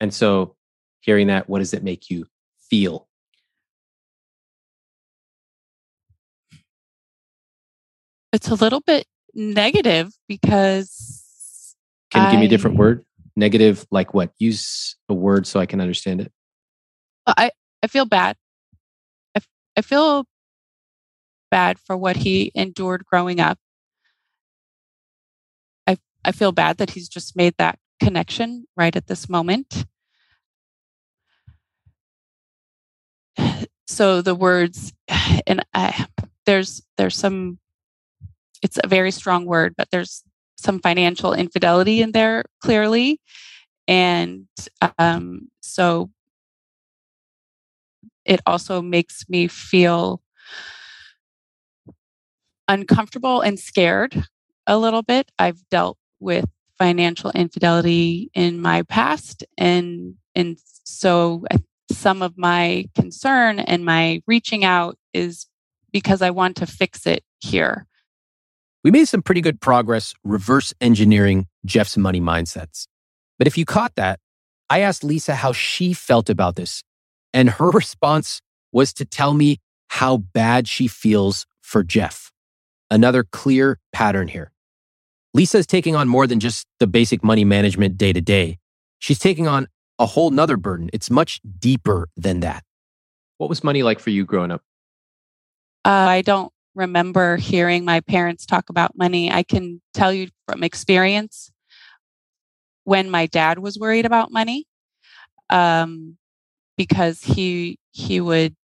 And so, hearing that, what does it make you feel It's a little bit negative because. Can you give me a different word? Negative, like what? Use a word so I can understand it. I, I feel bad. I, I feel bad for what he endured growing up. I, I feel bad that he's just made that connection right at this moment. So the words, and I, there's there's some it's a very strong word, but there's some financial infidelity in there clearly. And um, so it also makes me feel uncomfortable and scared a little bit. I've dealt with financial infidelity in my past and and so some of my concern and my reaching out is because I want to fix it here. We made some pretty good progress reverse engineering Jeff's money mindsets. But if you caught that, I asked Lisa how she felt about this. And her response was to tell me how bad she feels for Jeff. Another clear pattern here. Lisa is taking on more than just the basic money management day to day. She's taking on a whole nother burden. It's much deeper than that. What was money like for you growing up? Uh, I don't remember hearing my parents talk about money. I can tell you from experience when my dad was worried about money, um, because he he would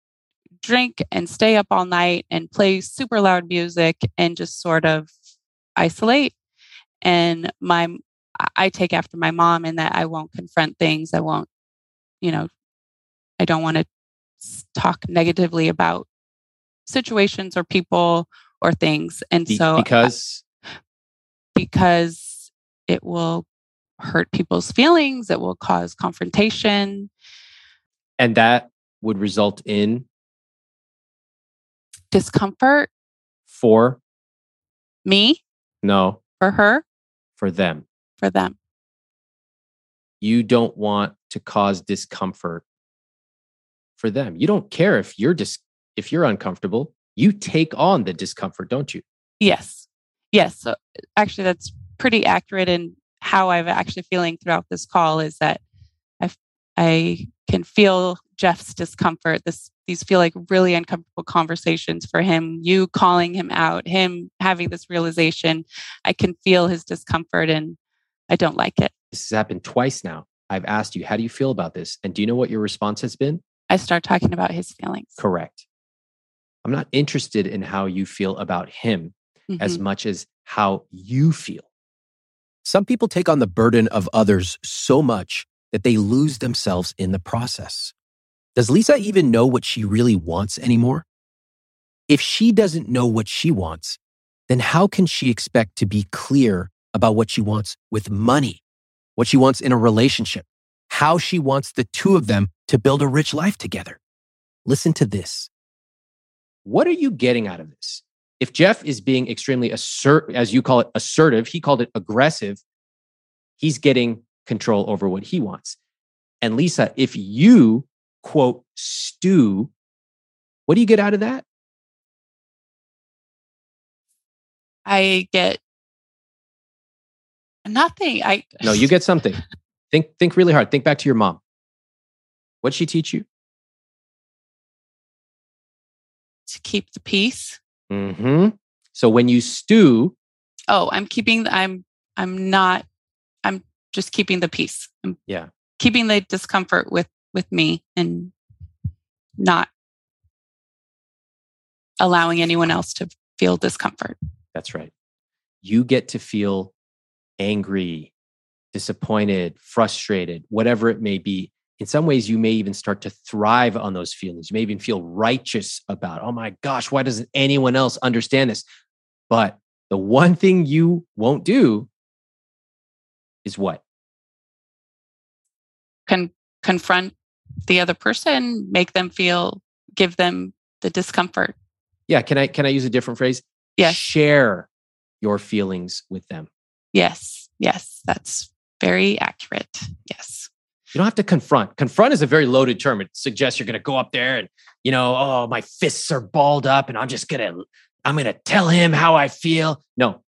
drink and stay up all night and play super loud music and just sort of isolate. And my I take after my mom in that I won't confront things. I won't, you know, I don't want to talk negatively about situations or people or things. And Be- so uh, because because it will hurt people's feelings, it will cause confrontation. And that would result in discomfort for me, no, for her, for them. For them. You don't want to cause discomfort for them. You don't care if you're dis- if you're uncomfortable. You take on the discomfort, don't you? Yes. Yes. So actually that's pretty accurate in how I've actually feeling throughout this call is that I I can feel Jeff's discomfort. This these feel like really uncomfortable conversations for him. You calling him out, him having this realization. I can feel his discomfort and I don't like it. This has happened twice now. I've asked you, how do you feel about this? And do you know what your response has been? I start talking about his feelings. Correct. I'm not interested in how you feel about him mm-hmm. as much as how you feel. Some people take on the burden of others so much that they lose themselves in the process. Does Lisa even know what she really wants anymore? If she doesn't know what she wants, then how can she expect to be clear about what she wants with money, what she wants in a relationship, how she wants the two of them to build a rich life together? Listen to this. What are you getting out of this? If Jeff is being extremely assert, as you call it, assertive, he called it aggressive, he's getting control over what he wants. And Lisa, if you quote, stew. What do you get out of that? I get nothing. I No, you get something. think think really hard. Think back to your mom. What'd she teach you? To keep the peace. Mm-hmm. So when you stew, oh, I'm keeping. I'm. I'm not. Just keeping the peace. Yeah. Keeping the discomfort with with me and not allowing anyone else to feel discomfort. That's right. You get to feel angry, disappointed, frustrated, whatever it may be. In some ways, you may even start to thrive on those feelings. You may even feel righteous about, oh my gosh, why doesn't anyone else understand this? But the one thing you won't do is what? Con- confront the other person, make them feel, give them the discomfort. Yeah. Can I can I use a different phrase? Yes. Share your feelings with them. Yes. Yes. That's very accurate. Yes. You don't have to confront. Confront is a very loaded term. It suggests you're going to go up there and, you know, oh, my fists are balled up and I'm just going to, I'm going to tell him how I feel. No,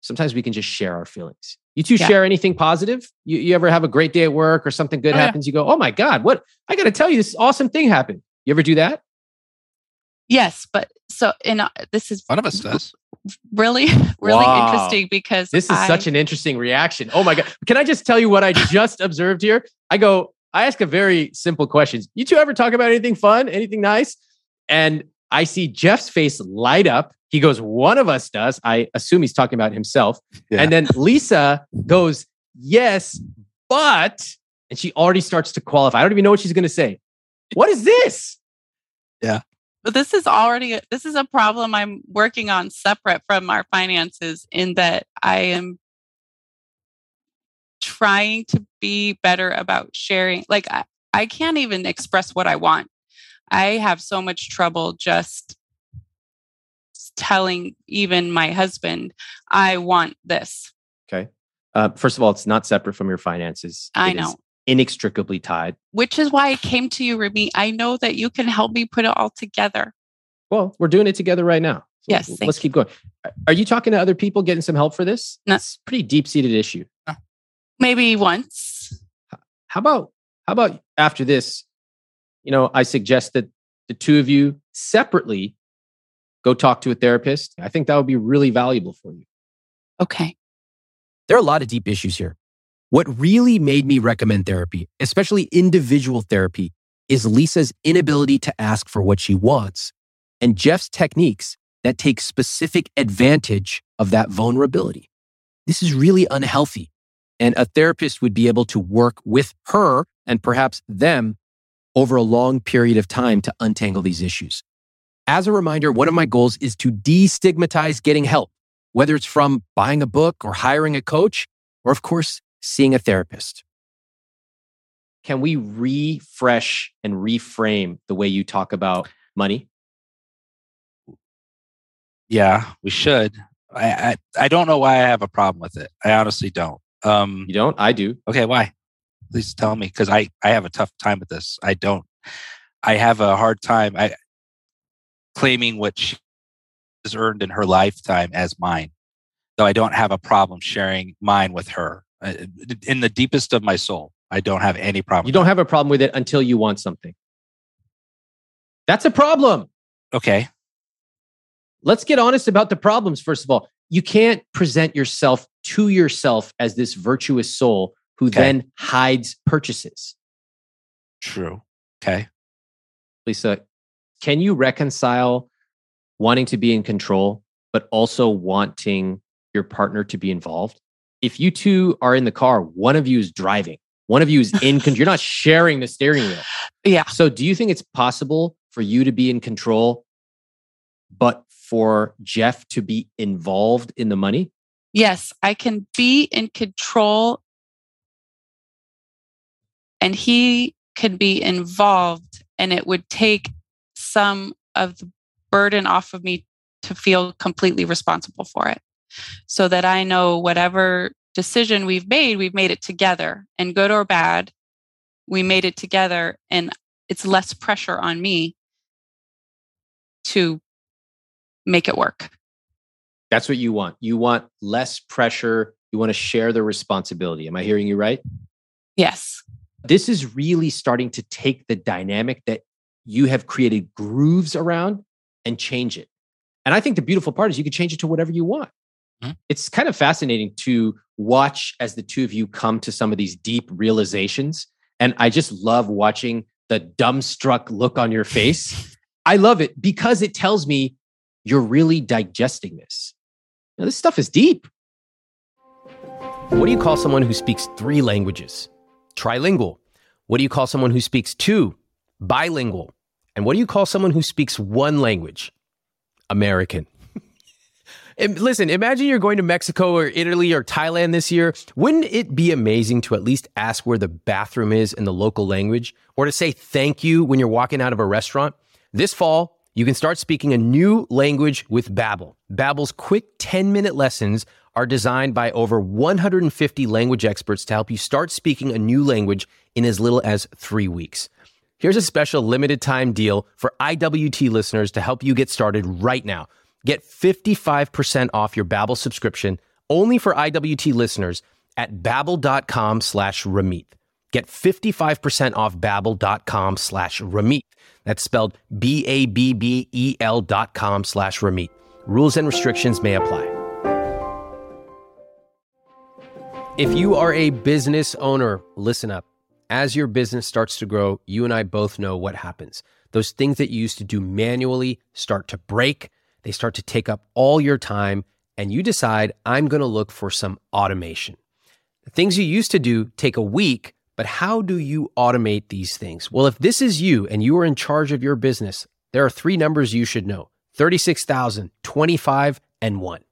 sometimes we can just share our feelings. You two yeah. share anything positive? You, you ever have a great day at work or something good oh, happens? Yeah. You go, oh my God, what? I got to tell you, this awesome thing happened. You ever do that? Yes, but so in uh, this is one of us does. Really, really wow. interesting because this is I, such an interesting reaction. Oh my god! Can I just tell you what I just observed here? I go, I ask a very simple question. You two ever talk about anything fun, anything nice? And I see Jeff's face light up he goes, one of us does. I assume he's talking about himself. Yeah. And then Lisa goes, yes, but, and she already starts to qualify. I don't even know what she's going to say. What is this? Yeah. But this is already this is a problem I'm working on separate from our finances in that I am trying to be better about sharing. Like I, I can't even express what I want. I have so much trouble just telling even my husband, I want this. Okay. Uh, first of all, it's not separate from your finances. I It know. inextricably tied. Which is why I came to you, Ramit. I know that you can help me put it all together. Well, we're doing it together right now. So Yes, let's keep going. Are you talking to other people, getting some help for this? No. It's a pretty deep seated issue. Maybe once. How about how about after this? You know, I suggest that the two of you separately go talk to a therapist. I think that would be really valuable for you. Okay. There are a lot of deep issues here. What really made me recommend therapy, especially individual therapy, is Lisa's inability to ask for what she wants and Jeff's techniques that take specific advantage of that vulnerability. This is really unhealthy. And a therapist would be able to work with her and perhaps them over a long period of time to untangle these issues. As a reminder, one of my goals is to destigmatize getting help whether it's from buying a book or hiring a coach, or of course, seeing a therapist. Can we refresh and reframe the way you talk about money? Yeah, we should. I, I I don't know why I have a problem with it. I honestly don't. Um, You don't? I do. okay, why? Please tell me because I I have a tough time with this. I don't. I have a hard time. I claiming what she has earned in her lifetime as mine, though I don't have a problem sharing mine with her. Uh, In the deepest of my soul, I don't have any problem. You don't have a problem with it until you want something. That's a problem. okay. Let's get honest about the problems, first of all. You can't present yourself to yourself as this virtuous soul who Okay. then hides purchases. True. Okay. Lisa, can you reconcile wanting to be in control, but also wanting your partner to be involved? If you two are in the car, one of you is driving, one of you is in control. You're not sharing the steering wheel. Yeah. So, do you think it's possible for you to be in control, but for Jeff to be involved in the money? Yes, I can be in control and he can be involved, and it would take some of the burden off of me to feel completely responsible for it so that I know whatever decision we've made, we've made it together and good or bad, we made it together and it's less pressure on me to make it work. That's what you want. You want less pressure. You want to share the responsibility. Am I hearing you right? Yes. this is really starting to take the dynamic that you have created grooves around and change it. And I think the beautiful part is you can change it to whatever you want. Mhm. It's kind of fascinating to watch as the two of you come to some of these deep realizations. And I just love watching the dumbstruck look on your face. I love it because it tells me you're really digesting this. Now, this stuff is deep. What do you call someone who speaks three languages? Trilingual. What do you call someone who speaks two? Bilingual. And what do you call someone who speaks one language? American. Listen, imagine you're going to Mexico or Italy or Thailand this year. Wouldn't it be amazing to at least ask where the bathroom is in the local language or to say thank you when you're walking out of a restaurant? This fall, you can start speaking a new language with Babbel. Babbel's quick 10-minute lessons are designed by over 150 language experts to help you start speaking a new language in as little as 3 weeks. Here's a special limited time deal for IWT listeners to help you get started right now. Get 55% off your Babbel subscription only for IWT listeners at babbel.com slash Ramit. Get 55% off babbel.com slash Ramit. That's spelled B-A-B-B-E-L dot com slash Ramit. Rules and restrictions may apply. If you are a business owner, listen up. As your business starts to grow, you and I both know what happens. Those things that you used to do manually start to break, they start to take up all your time, and you decide, I'm going to look for some automation. The things you used to do take a week, but how do you automate these things? Well, if this is you and you are in charge of your business, there are three numbers you should know 36,000, 25, and 1.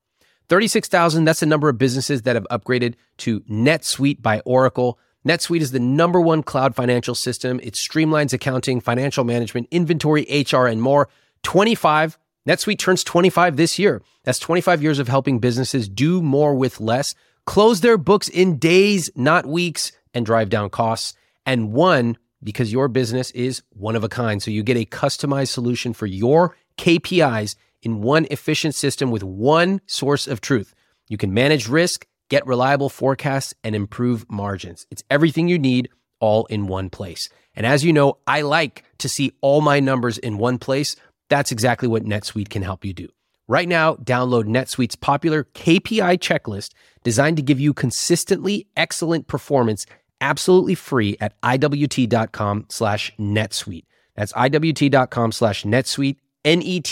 36,000, that's the number of businesses that have upgraded to NetSuite by Oracle. NetSuite is the number one cloud financial system. It streamlines accounting, financial management, inventory, HR, and more. 25, NetSuite turns 25 this year. That's 25 years of helping businesses do more with less, close their books in days, not weeks, and drive down costs. And one, because your business is one of a kind. So you get a customized solution for your KPIs in one efficient system with one source of truth. You can manage risk, get reliable forecasts, and improve margins. It's everything you need all in one place. And as you know, I like to see all my numbers in one place. That's exactly what NetSuite can help you do. Right now, download NetSuite's popular KPI checklist designed to give you consistently excellent performance absolutely free at iwt.com slash netsuite. That's iwt.com slash netsuite, N-E-T-S-U-I-T-E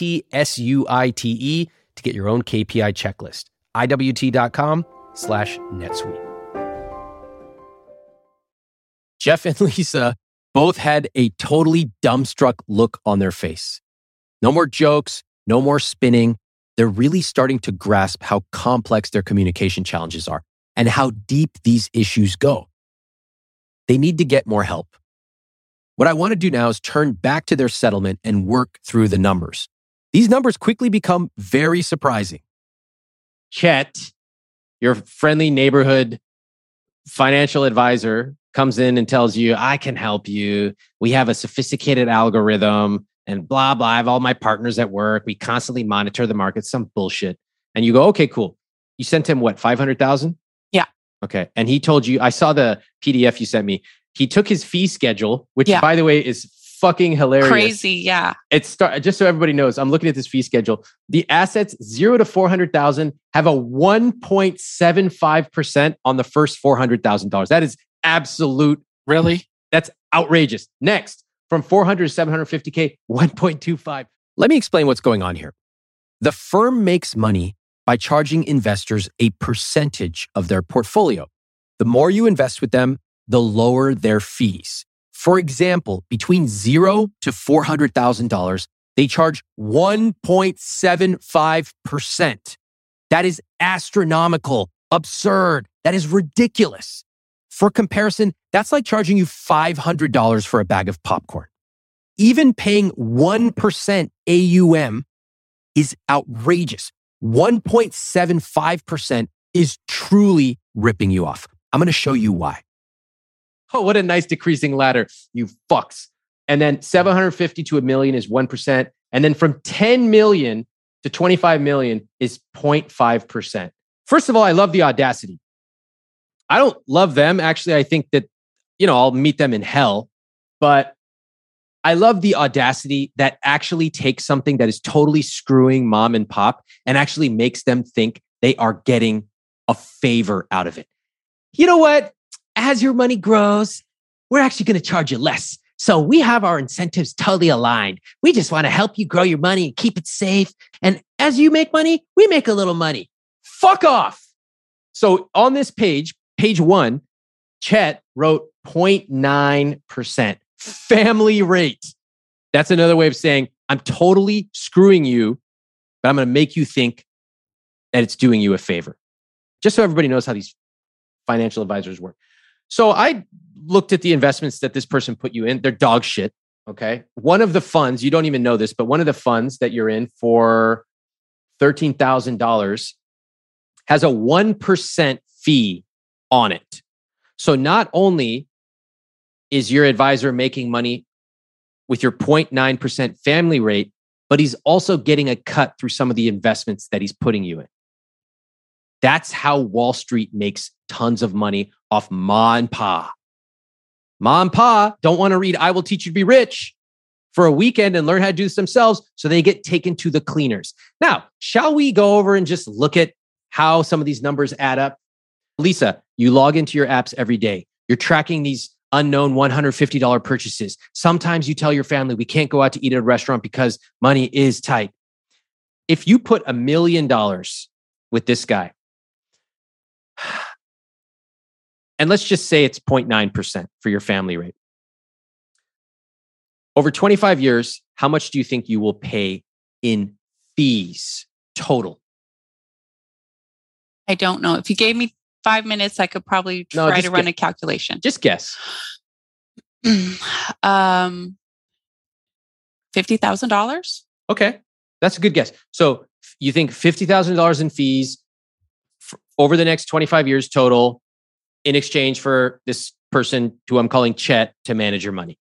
to get your own KPI checklist. iwt.com slash netsuite. Jeff and Lisa both had a totally dumbstruck look on their face. No more jokes, no more spinning. They're really starting to grasp how complex their communication challenges are and how deep these issues go. They need to get more help. What I want to do now is turn back to their settlement and work through the numbers. These numbers quickly become very surprising. Chet, your friendly neighborhood financial advisor, comes in and tells you, I can help you. We have a sophisticated algorithm and blah, blah. I have all my partners at work. We constantly monitor the market, some bullshit. And you go, okay, cool. You sent him what, 500,000? Yeah. Okay. And he told you, I saw the PDF you sent me. He took his fee schedule, which Yeah. by the way is fucking hilarious. Crazy. Yeah. It's start just so everybody knows. I'm looking at this fee schedule. The assets zero to four hundred thousand have a 1.75 percent on the first four hundred thousand dollars. That is absolute. Really? That's outrageous. Next, from 400 to 750k, 1.25. Let me explain what's going on here. The firm makes money by charging investors a percentage of their portfolio. The more you invest with them, the lower their fees. For example, between zero to $400,000, they charge 1.75%. That is astronomical, absurd. That is ridiculous. For comparison, that's like charging you $500 for a bag of popcorn. Even paying 1% AUM is outrageous. 1.75% is truly ripping you off. I'm going to show you why. Oh, what a nice decreasing ladder, you fucks. And then 750 to a million is 1%. And then from 10 million to 25 million is 0.5%. First of all, I love the audacity. I don't love them. Actually, I think that, you know, I'll meet them in hell. But I love the audacity that actually takes something that is totally screwing mom and pop and actually makes them think they are getting a favor out of it. You know what? As your money grows, we're actually going to charge you less. So we have our incentives totally aligned. We just want to help you grow your money and keep it safe. And as you make money, we make a little money. Fuck off. So on this page, page one, Chet wrote 0.9% family rate. That's another way of saying I'm totally screwing you, but I'm going to make you think that it's doing you a favor. Just so everybody knows how these financial advisors work. So I looked at the investments that this person put you in. They're dog shit. Okay. One of the funds, you don't even know this, but one of the funds that you're in for $13,000 has a 1% fee on it. So not only is your advisor making money with your 0.9% family rate, but he's also getting a cut through some of the investments that he's putting you in. That's how Wall Street makes tons of money off Ma and Pa. Ma and Pa don't want to read I Will Teach You to Be Rich for a weekend and learn how to do this themselves. So they get taken to the cleaners. Now, shall we go over and just look at how some of these numbers add up? Lisa, you log into your apps every day. You're tracking these unknown $150 purchases. Sometimes you tell your family, we can't go out to eat at a restaurant because money is tight. If you put a million dollars with this guy, and let's just say it's 0.9% for your family rate. Over 25 years, how much do you think you will pay in fees total? I don't know. If you gave me five minutes, I could probably try just to run a calculation. Just guess. um, fifty thousand dollars. Okay. That's a good guess. So you think $50,000 in fees f- over the next 25 years total in exchange for this person who I'm calling Chet to manage your money.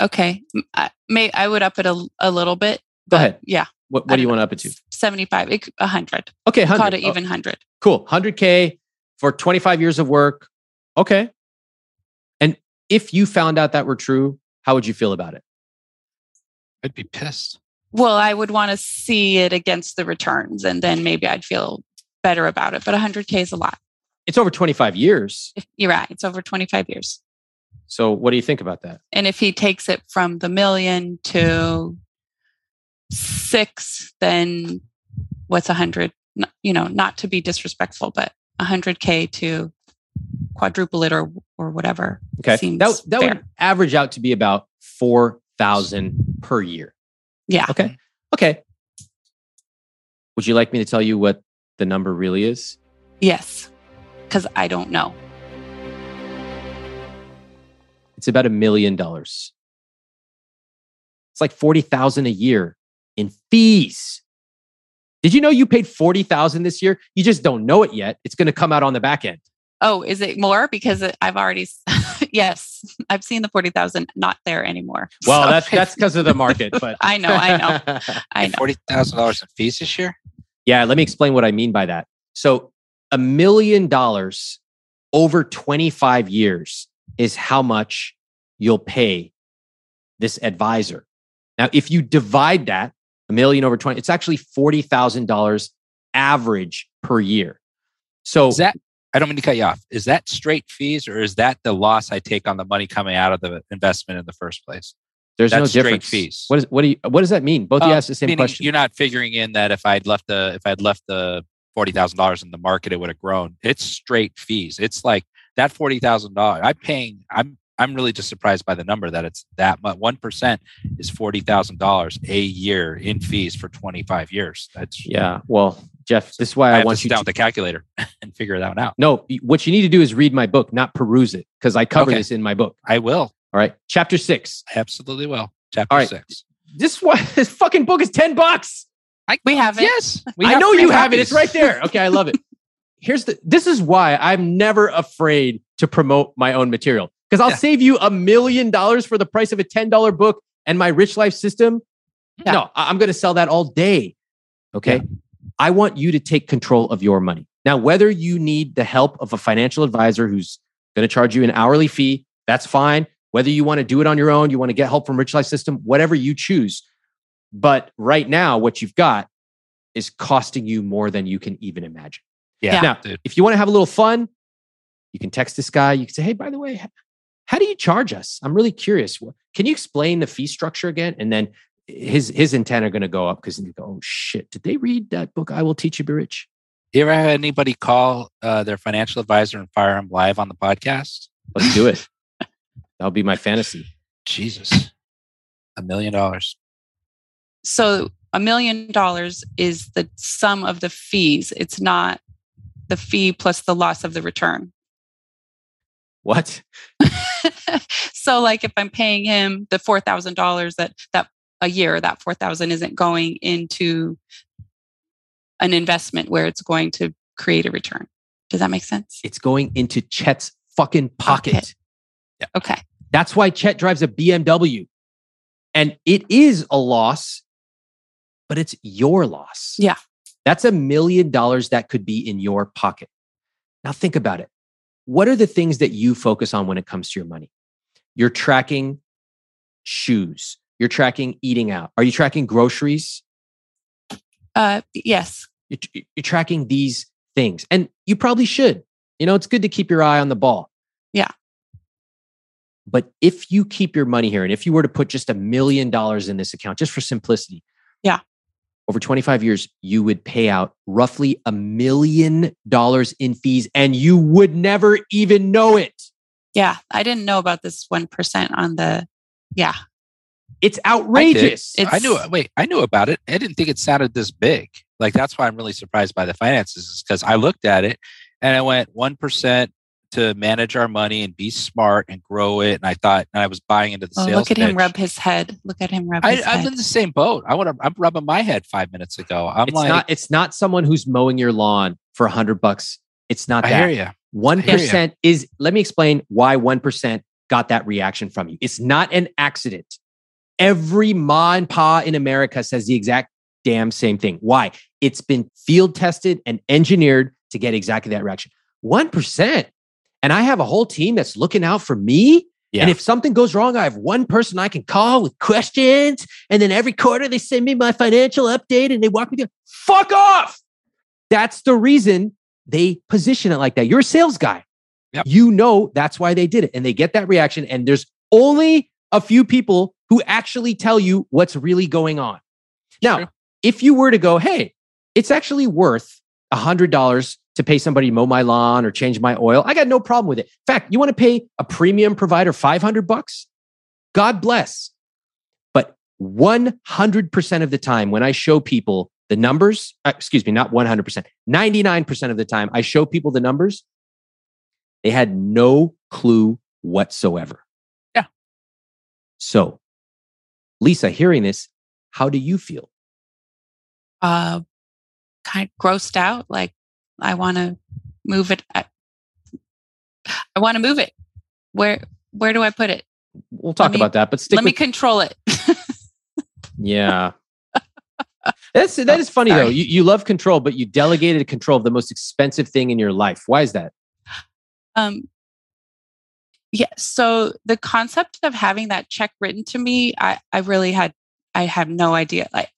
Okay, M- I, may I would up it a, a little bit. Go ahead. Yeah, What, what do you don't want to up it to? seventy-five. It, a hundred. Okay, Call 100. it oh, even hundred. Cool. 100K for 25 years of work. Okay. And if you found out that were true, how would you feel about it? I'd be pissed. Well, I would want to see it against the returns, and then maybe I'd feel better about it. But hundred k is a lot. It's over 25 years. You're right. It's over twenty-five years. So what do you think about that? And if he takes it from the million to six, then what's a hundred? You know, not to be disrespectful, but a hundred K to quadruple it or or whatever. Okay. Seems that that fair. would average out to be about 4,000 per year. Yeah. Okay. Okay. Would you like me to tell you what the number really is? Yes. Because I don't know. It's about a million dollars. It's like 40,000 a year in fees. Did you know you paid 40,000 this year? You just don't know it yet. It's going to come out on the back end. Oh, is it more? Because I've already, yes, I've seen the 40,000 not there anymore. Well, So- that's that's because of the market, but I know, I know, I know. Forty thousand dollars in fees this year. Yeah, let me explain what I mean by that. So, a million dollars over 25 years is how much you'll pay this advisor. Now, if you divide that, a million over 20, it's actually $40,000 average per year. So, Is that? I don't mean to cut you off. Is that straight fees, or is that the loss I take on the money coming out of the investment in the first place? there's no that's straight difference. fees. What, is, what, do you, what does that mean? Both of you Um, asked the same question. You're not figuring in that if I'd left the if I'd left the forty thousand dollars in the market, it would have grown. It's straight fees. It's like that forty thousand dollars. I'm paying. I'm I'm really just surprised by the number that it's that much. One percent is forty thousand dollars a year in fees for twenty five years. That's Yeah. Well, Jeff, this is why I, I, to want sit you down to. with the calculator and figure that one out. No, what you need to do is read my book, not peruse it, because I cover Okay. this in my book. I will. All right. Chapter six. I absolutely will. Chapter right. six. This one, this fucking book is 10 bucks. We have it. Yes, we I have know you have it. It's right there. Okay, I love it. Here's the this is why I'm never afraid to promote my own material. Because I'll Yeah. save you a million dollars for the price of a $10 book and my rich life system. Yeah. No, I- I'm gonna sell that all day. Okay. Yeah. I want you to take control of your money. Now, whether you need the help of a financial advisor who's going to charge you an hourly fee, that's fine. Whether you want to do it on your own, you want to get help from Rich Life System, whatever you choose. But right now, what you've got is costing you more than you can even imagine. Yeah, Now, dude. if you want to have a little fun, you can text this guy. You can say, hey, by the way, how do you charge us? I'm really curious. Can you explain the fee structure again? And then his his antenna are going to go up because you go, oh shit, did they read that book? I will teach you, be rich. You ever have anybody call uh, their financial advisor and fire them live on the podcast? Let's do it. That'll be my fantasy. Jesus, a million dollars. So a million dollars is the sum of the fees. It's not the fee plus the loss of the return. What? so like if I'm paying him the four thousand dollars that that a year, that four thousand isn't going into an investment where it's going to create a return. Does that make sense? It's going into Chet's fucking pocket. Pocket. Okay. That's why Chet drives a BMW. And it is a loss, but it's your loss. Yeah. That's a million dollars that could be in your pocket. Now, think about it. What are the things that you focus on when it comes to your money? You're tracking shoes, you're tracking eating out. Are you tracking groceries? Uh yes. You're, you're tracking these things, and you probably should. You know, it's good to keep your eye on the ball. Yeah. But if you keep your money here, and if you were to put just a million dollars in this account, just for simplicity, Yeah. Over 25 years, you would pay out roughly a million dollars in fees, and you would never even know it. Yeah. I didn't know about this one percent on the Yeah. It's outrageous. I, I knew. Wait, I knew about it. I didn't think it sounded this big. Like that's why I'm really surprised by the finances, is because I looked at it and I went one percent to manage our money and be smart and grow it. And I thought, and I was buying into the oh, sales. Look at pitch. him rub his head. Look at him rub I, his I'm head. in the same boat. I want to. I'm rubbing my head five minutes ago. I'm it's like, not. It's not someone who's mowing your lawn for a hundred bucks. It's not I that. hear you. One I hear ya. percent is. Let me explain why one percent got that reaction from you. It's not an accident. Every ma and pa in America says the exact damn same thing. Why? It's been field tested and engineered to get exactly that reaction. One percent, and I have a whole team that's looking out for me. Yeah. And if something goes wrong, I have one person I can call with questions. And then every quarter they send me my financial update and they walk me through. Fuck off. That's the reason they position it like that. You're a sales guy. Yep. You know that's why they did it. And they get that reaction. And there's only a few people who actually tell you what's really going on. Now, True. if you were to go, hey, it's actually worth a hundred dollars to pay somebody to mow my lawn or change my oil. I got no problem with it. In fact, you want to pay a premium provider 500 bucks? God bless. But 100% of the time when I show people the numbers, uh, excuse me, not 100%, 99% of the time I show people the numbers, they had no clue whatsoever. Yeah. So, Lisa, hearing this, how do you feel? uh, kind of grossed out. Like I want to move it. I, I want to move it. Where where do I put it? We'll talk me- about that, but stick Let with me control it. Yeah. That's that is funny though. You you love control, but you delegated control of the most expensive thing in your life. Why is that? um, yeah. So the concept of having that check written to me, I I really had I have no idea. Like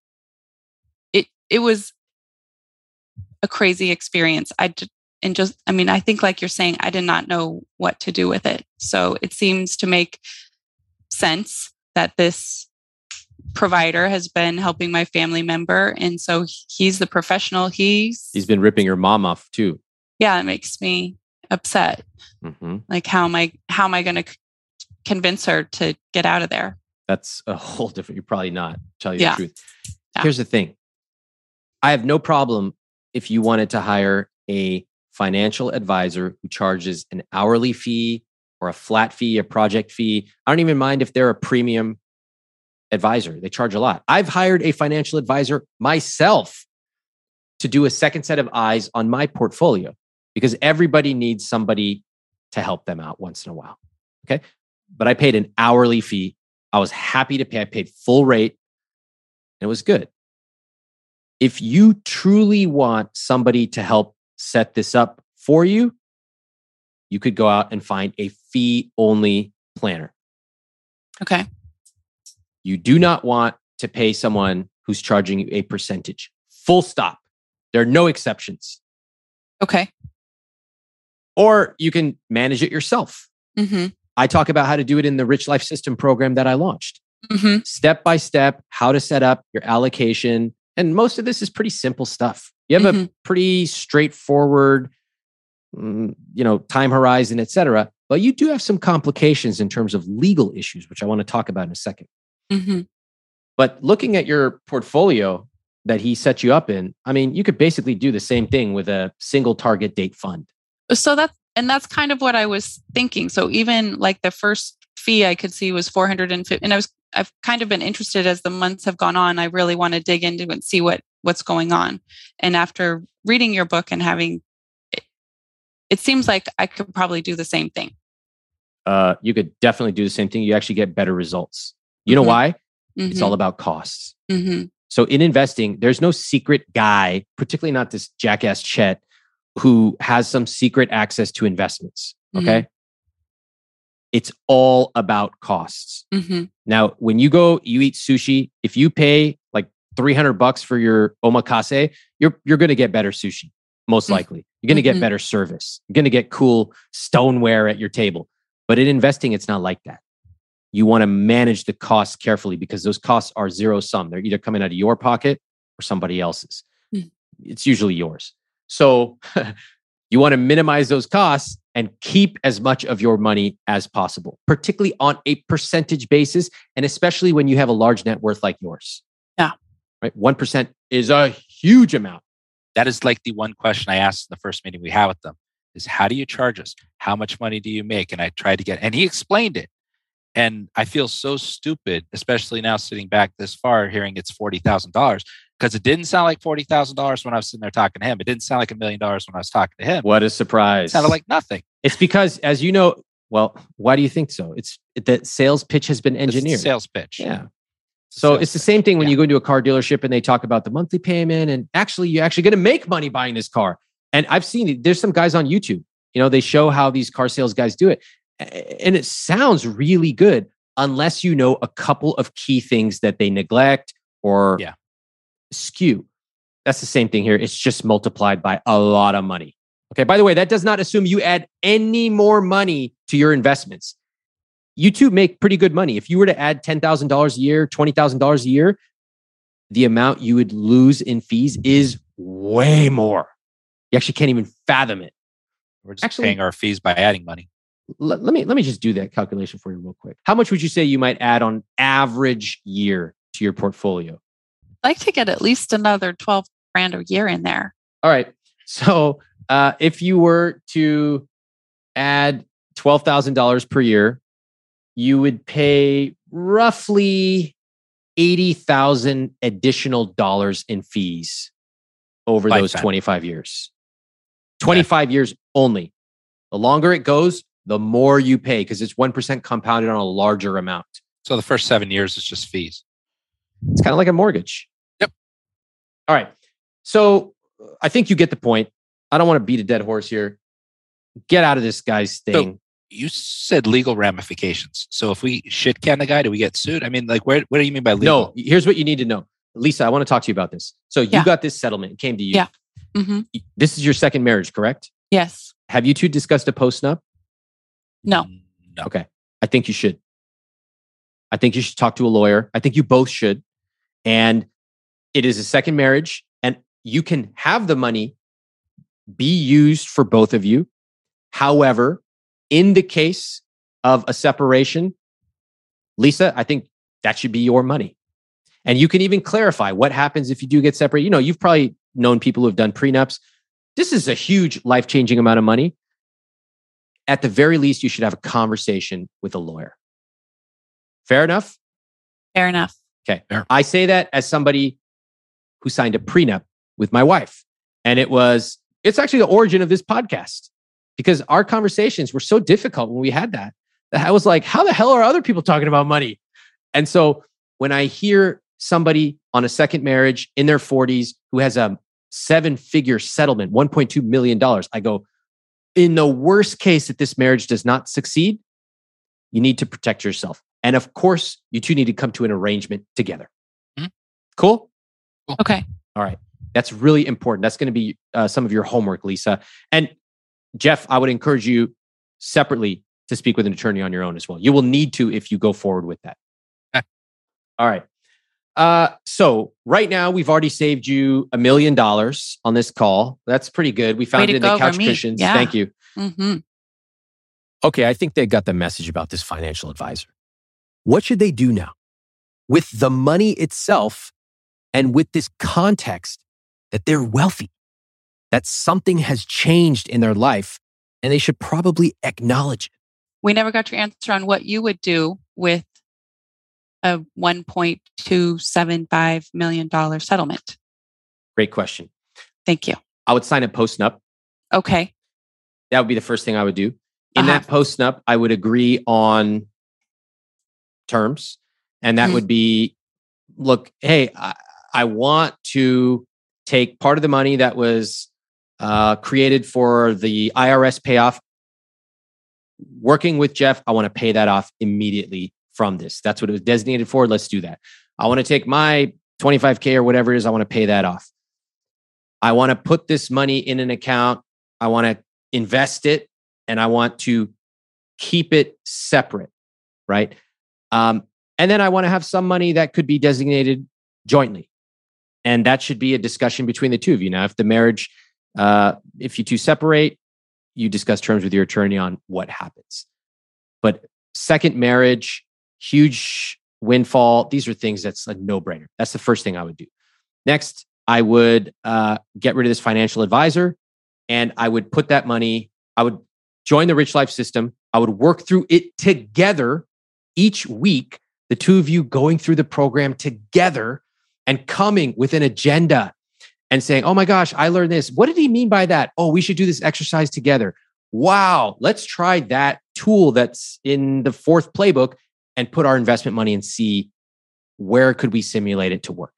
it it was a crazy experience. I and just I mean I think like you're saying I did not know what to do with it. So it seems to make sense that this provider has been helping my family member and so he's the professional he's He's been ripping your mom off too. yeah it makes me upset hmm like how am i how am i going to c- convince her to get out of there That's a whole different. You're probably not. Tell you Yeah. the truth. Yeah. Here's the thing. I have no problem if you wanted to hire a financial advisor who charges an hourly fee or a flat fee, a project fee. I don't even mind if they're a premium advisor. They charge a lot. I've hired a financial advisor myself to do a second set of eyes on my portfolio because everybody needs somebody to help them out once in a while. Okay. But I paid an hourly fee. I was happy to pay. I paid full rate and it was good. If you truly want somebody to help set this up for you, you could go out and find a fee only planner. okay You do not want to pay someone who's charging you a percentage. Full stop. There are no exceptions. okay Or you can manage it yourself. mm-hmm I talk about how to do it in the Rich Life System program that I launched. mm-hmm Step by step, how to set up your allocation. And most of this is pretty simple stuff. You have a Mhm. pretty straightforward, mm, you know, time horizon, et cetera. But you do have some complications in terms of legal issues, which I want to talk about in a second. mm-hmm But looking at your portfolio that he set you up in, I mean, you could basically do the same thing with a single target date fund. so that's and that's kind of what i was thinking so even like the first fee i could see was 450 and i was i've kind of been interested as the months have gone on i really want to dig into and see what what's going on and after reading your book and having it, it seems like i could probably do the same thing Uh, you could definitely do the same thing. You actually get better results. You know Mhm. why? It's all about costs. mm-hmm. So in investing, there's no secret guy, particularly not this jackass Chet, who has some secret access to investments. Okay. It's all about costs. Mm-hmm. Now, when you go, you eat sushi, if you pay like 300 bucks for your omakase, you're, you're going to get better sushi, most Mm. likely. You're going to get Mhm. better service. You're going to get cool stoneware at your table. But in investing, it's not like that. You want to manage the costs carefully because those costs are zero sum. They're either coming out of your pocket or somebody else's. Mm. It's usually yours. So You want to minimize those costs and keep as much of your money as possible, particularly on a percentage basis, and especially when you have a large net worth like yours. Yeah. Right. 1% is a huge amount. That is like the one question I asked in the first meeting we had with them is how do you charge us? How much money do you make? And I tried to get, and he explained it. And I feel so stupid, especially now sitting back this far, hearing it's $40,000 because it didn't sound like forty thousand dollars when I was sitting there talking to him. It didn't sound like a million dollars when I was talking to him. What a surprise! It sounded like nothing. It's because, as you know, well, why do you think so? It's that sales pitch has been engineered. sales pitch. Yeah. So it's the same thing when yeah. you go into a car dealership and they talk about the monthly payment, and actually, you're actually going to make money buying this car. And I've seen it. There's some guys on YouTube. You know, they show how these car sales guys do it, and it sounds really good unless you know a couple of key things that they neglect or yeah skew. That's the same thing here. It's just multiplied by a lot of money. Okay. By the way, that does not assume you add any more money to your investments. You too make pretty good money. If you were to add $10,000 a year, $20,000 a year, the amount you would lose in fees is way more. You actually can't even fathom it. We're just actually, paying our fees by adding money. Let, let me let me just do that calculation for you real quick. How much would you say you might add on average year to your portfolio? I'd like to get at least another 12 grand a year in there. All right. So uh, if you were to add $12,000 per year, you would pay roughly 80,000 additional dollars in fees over those 25 years. 25 okay. years only. The longer it goes, the more you pay because it's 1% compounded on a larger amount. So the first seven years is just fees. It's kind of like a mortgage. Yep. All right. So I think you get the point. I don't want to beat a dead horse here. Get out of this guy's thing. So you said legal ramifications. So if we shit can the guy, do we get sued? I mean, like, where, what do you mean by legal? No, here's what you need to know. Lisa, I want to talk to you about this. So you yeah. got this settlement, it came to you. Yeah. Mm-hmm. This is your second marriage, correct? Yes. Have you two discussed a post nup? No. No. Okay. I think you should. I think you should talk to a lawyer. I think you both should. And it is a second marriage and you can have the money be used for both of you. However, in the case of a separation, Lisa, I think that should be your money. And you can even clarify what happens if you do get separated. You know, you've probably known people who have done prenups. This is a huge life changing amount of money. At the very least, you should have a conversation with a lawyer. Fair enough? Fair enough. Okay. Fair. I say that as somebody who signed a prenup with my wife. And it was, it's actually the origin of this podcast because our conversations were so difficult when we had that, that I was like, how the hell are other people talking about money? And so when I hear somebody on a second marriage in their 40s who has a seven figure settlement, $1.2 million, I go, in the worst case that this marriage does not succeed, you need to protect yourself. And of course, you two need to come to an arrangement together. Mm-hmm. Cool? Okay. All right. That's really important. That's going to be uh, some of your homework, Lisa. And Jeff, I would encourage you separately to speak with an attorney on your own as well. You will need to if you go forward with that. All right. Uh, so right now we've already saved you a million dollars on this call. That's pretty good. We found it in the couch cushions. Yeah. Thank you. Mm-hmm. Okay, I think they got the message about this financial advisor. What should they do now? With the money itself and with this context that they're wealthy, that something has changed in their life, and they should probably acknowledge it. We never got your answer on what you would do with a $1.275 million settlement. Great question. Thank you. I would sign a post nup. Okay. That would be the first thing I would do. In uh-huh. that post nup, I would agree on terms. And that mm-hmm. would be look, hey, I, I want to take part of the money that was uh, created for the IRS payoff. Working with Jeff, I want to pay that off immediately from this. That's what it was designated for. Let's do that. I want to take my 25K or whatever it is, I want to pay that off. I want to put this money in an account. I want to invest it and I want to keep it separate. Right. Um, and then I want to have some money that could be designated jointly. And that should be a discussion between the two of you. Now, if the marriage, uh, if you two separate, you discuss terms with your attorney on what happens. But second marriage, huge windfall, these are things that's a no brainer. That's the first thing I would do. Next, I would uh, get rid of this financial advisor and I would put that money, I would join the Rich Life system. I would work through it together each week, the two of you going through the program together and coming with an agenda and saying, Oh my gosh, I learned this. What did he mean by that? Oh, we should do this exercise together. Wow, let's try that tool that's in the fourth playbook and put our investment money and see where could we simulate it to work.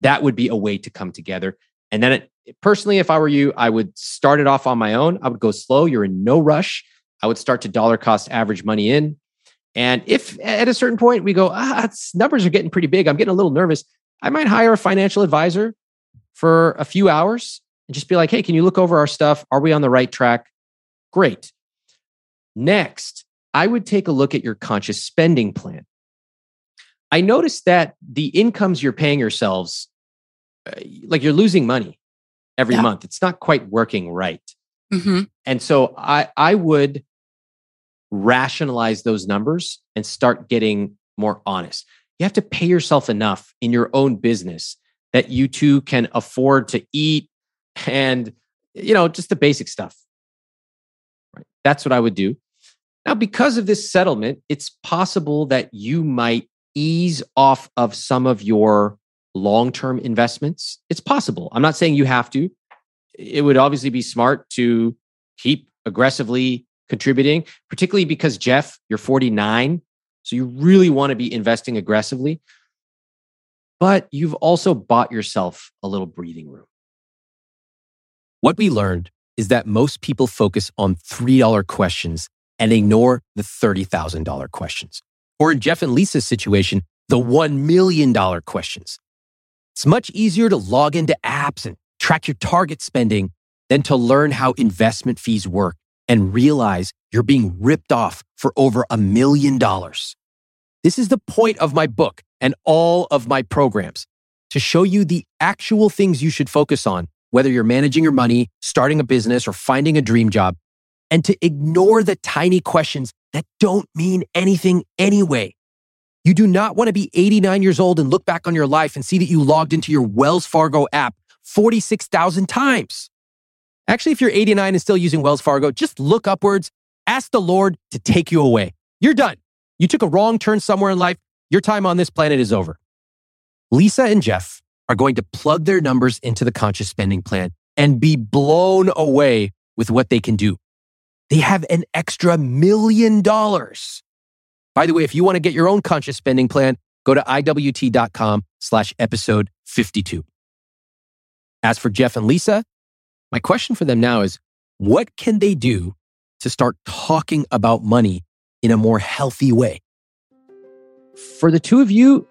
That would be a way to come together. And then it, personally, if I were you, I would start it off on my own. I would go slow. You're in no rush. I would start to dollar cost average money in. And if at a certain point we go, ah, numbers are getting pretty big, I'm getting a little nervous, I might hire a financial advisor for a few hours and just be like, hey, can you look over our stuff? Are we on the right track? Great. Next, I would take a look at your conscious spending plan. I noticed that the incomes you're paying yourselves, uh, like you're losing money every yeah. month. It's not quite working right. Mm-hmm. And so I, I would rationalize those numbers and start getting more honest. You have to pay yourself enough in your own business that you too can afford to eat and, you know, just the basic stuff. Right. That's what I would do. Now, because of this settlement, it's possible that you might ease off of some of your long term investments. It's possible. I'm not saying you have to. It would obviously be smart to keep aggressively contributing, particularly because Jeff, you're 49. So you really want to be investing aggressively. But you've also bought yourself a little breathing room. What we learned is that most people focus on $3 questions and ignore the $30,000 questions. Or in Jeff and Lisa's situation, the $1 million questions. It's much easier to log into apps and track your target spending than to learn how investment fees work and realize you're being ripped off for over a million dollars. This is the point of my book and all of my programs to show you the actual things you should focus on, whether you're managing your money, starting a business, or finding a dream job, and to ignore the tiny questions that don't mean anything anyway. You do not want to be 89 years old and look back on your life and see that you logged into your Wells Fargo app 46,000 times. Actually, if you're 89 and still using Wells Fargo, just look upwards, ask the Lord to take you away. You're done. You took a wrong turn somewhere in life. Your time on this planet is over. Lisa and Jeff are going to plug their numbers into the conscious spending plan and be blown away with what they can do. They have an extra million dollars. By the way, if you want to get your own conscious spending plan, go to iwt.com slash episode 52. As for Jeff and Lisa, my question for them now is what can they do to start talking about money in a more healthy way? For the two of you,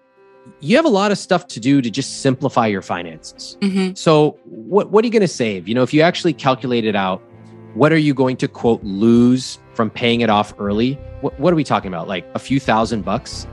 you have a lot of stuff to do to just simplify your finances. Mm-hmm. So, what, what are you going to save? You know, if you actually calculate it out, what are you going to quote lose from paying it off early? What, what are we talking about? Like a few thousand bucks?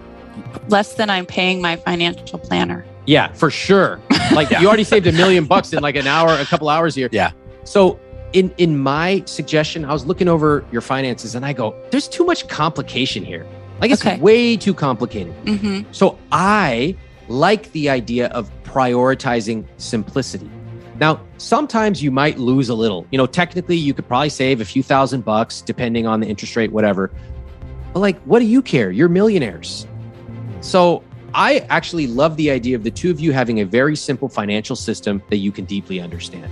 Less than I'm paying my financial planner. Yeah, for sure. Like yeah. you already saved a million bucks in like an hour, a couple hours here. Yeah. So in in my suggestion, I was looking over your finances and I go, there's too much complication here. Like it's okay. way too complicated. Mm-hmm. So I like the idea of prioritizing simplicity. Now, sometimes you might lose a little. You know, technically, you could probably save a few thousand bucks depending on the interest rate, whatever. But like, what do you care? You're millionaires. So I actually love the idea of the two of you having a very simple financial system that you can deeply understand.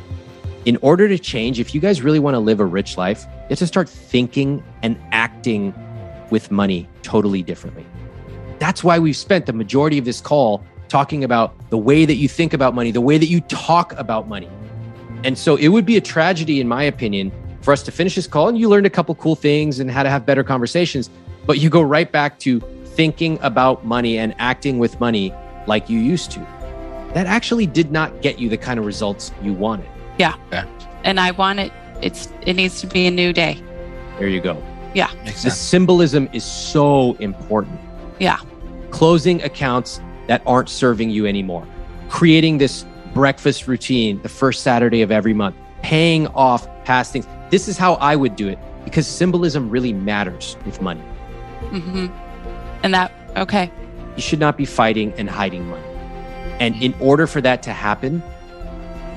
In order to change, if you guys really want to live a rich life, you have to start thinking and acting with money totally differently. That's why we've spent the majority of this call talking about the way that you think about money, the way that you talk about money. And so it would be a tragedy, in my opinion, for us to finish this call and you learned a couple cool things and how to have better conversations, but you go right back to thinking about money and acting with money like you used to. That actually did not get you the kind of results you wanted. Yeah. yeah. And I want it, it's it needs to be a new day. There you go. Yeah. The symbolism is so important. Yeah. Closing accounts that aren't serving you anymore. Creating this breakfast routine the first Saturday of every month, paying off past things. This is how I would do it because symbolism really matters with money. Mm-hmm. And that, okay. You should not be fighting and hiding money. And in order for that to happen,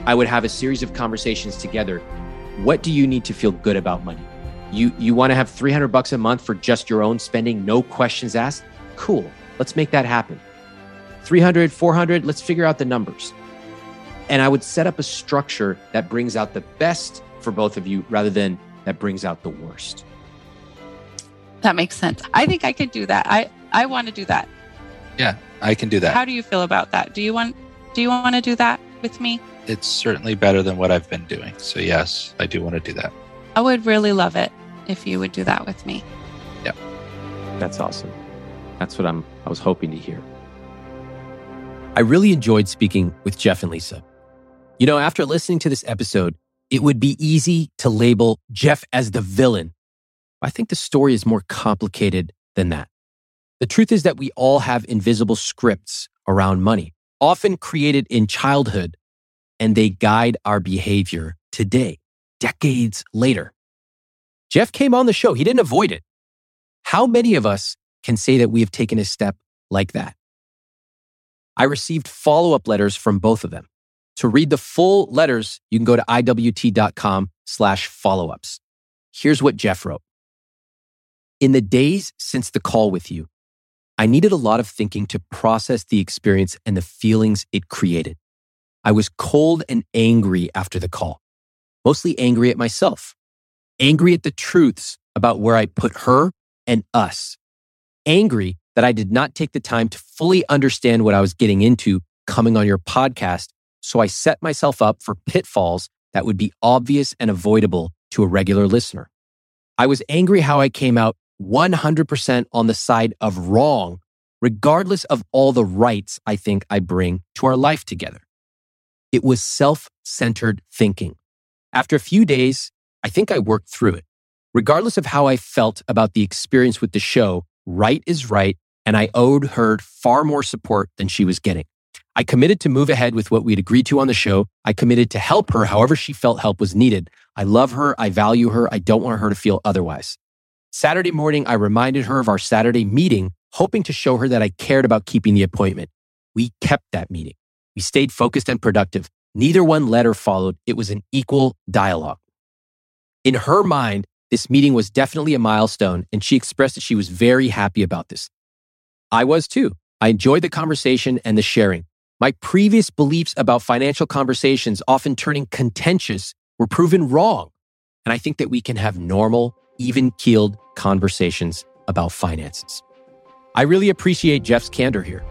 I would have a series of conversations together. What do you need to feel good about money? You you want to have 300 bucks a month for just your own spending, no questions asked? Cool. Let's make that happen. 300, 400, let's figure out the numbers. And I would set up a structure that brings out the best for both of you rather than that brings out the worst. That makes sense. I think I could do that. I I want to do that. Yeah, I can do that. How do you feel about that? Do you want do you want to do that with me? It's certainly better than what I've been doing. So yes, I do want to do that. I would really love it if you would do that with me. Yeah. That's awesome. That's what I'm I was hoping to hear. I really enjoyed speaking with Jeff and Lisa. You know, after listening to this episode, it would be easy to label Jeff as the villain. I think the story is more complicated than that. The truth is that we all have invisible scripts around money, often created in childhood, and they guide our behavior today, decades later. Jeff came on the show. He didn't avoid it. How many of us can say that we have taken a step like that? I received follow up letters from both of them. To read the full letters, you can go to iwt.com slash follow ups. Here's what Jeff wrote. In the days since the call with you, I needed a lot of thinking to process the experience and the feelings it created. I was cold and angry after the call, mostly angry at myself, angry at the truths about where I put her and us, angry that I did not take the time to fully understand what I was getting into coming on your podcast. So I set myself up for pitfalls that would be obvious and avoidable to a regular listener. I was angry how I came out 100% on the side of wrong, regardless of all the rights I think I bring to our life together. It was self centered thinking. After a few days, I think I worked through it. Regardless of how I felt about the experience with the show, right is right, and I owed her far more support than she was getting. I committed to move ahead with what we'd agreed to on the show. I committed to help her however she felt help was needed. I love her. I value her. I don't want her to feel otherwise. Saturday morning, I reminded her of our Saturday meeting, hoping to show her that I cared about keeping the appointment. We kept that meeting. We stayed focused and productive. Neither one letter followed. It was an equal dialogue. In her mind, this meeting was definitely a milestone, and she expressed that she was very happy about this. I was too. I enjoyed the conversation and the sharing. My previous beliefs about financial conversations, often turning contentious, were proven wrong. And I think that we can have normal, even keeled conversations about finances. I really appreciate Jeff's candor here.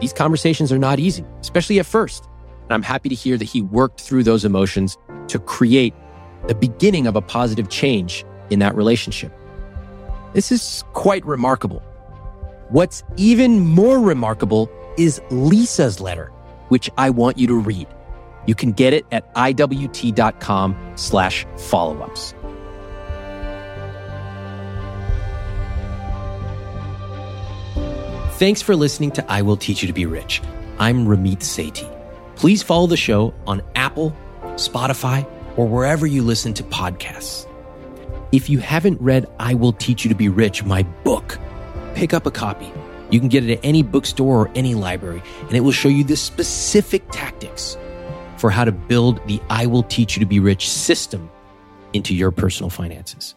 These conversations are not easy, especially at first. And I'm happy to hear that he worked through those emotions to create the beginning of a positive change in that relationship. This is quite remarkable. What's even more remarkable is Lisa's letter, which I want you to read. You can get it at iwt.com slash follow-ups. Thanks for listening to I Will Teach You to Be Rich. I'm Ramit Sethi. Please follow the show on Apple, Spotify, or wherever you listen to podcasts. If you haven't read I Will Teach You to Be Rich, my book, pick up a copy. You can get it at any bookstore or any library, and it will show you the specific tactics for how to build the I Will Teach You to Be Rich system into your personal finances.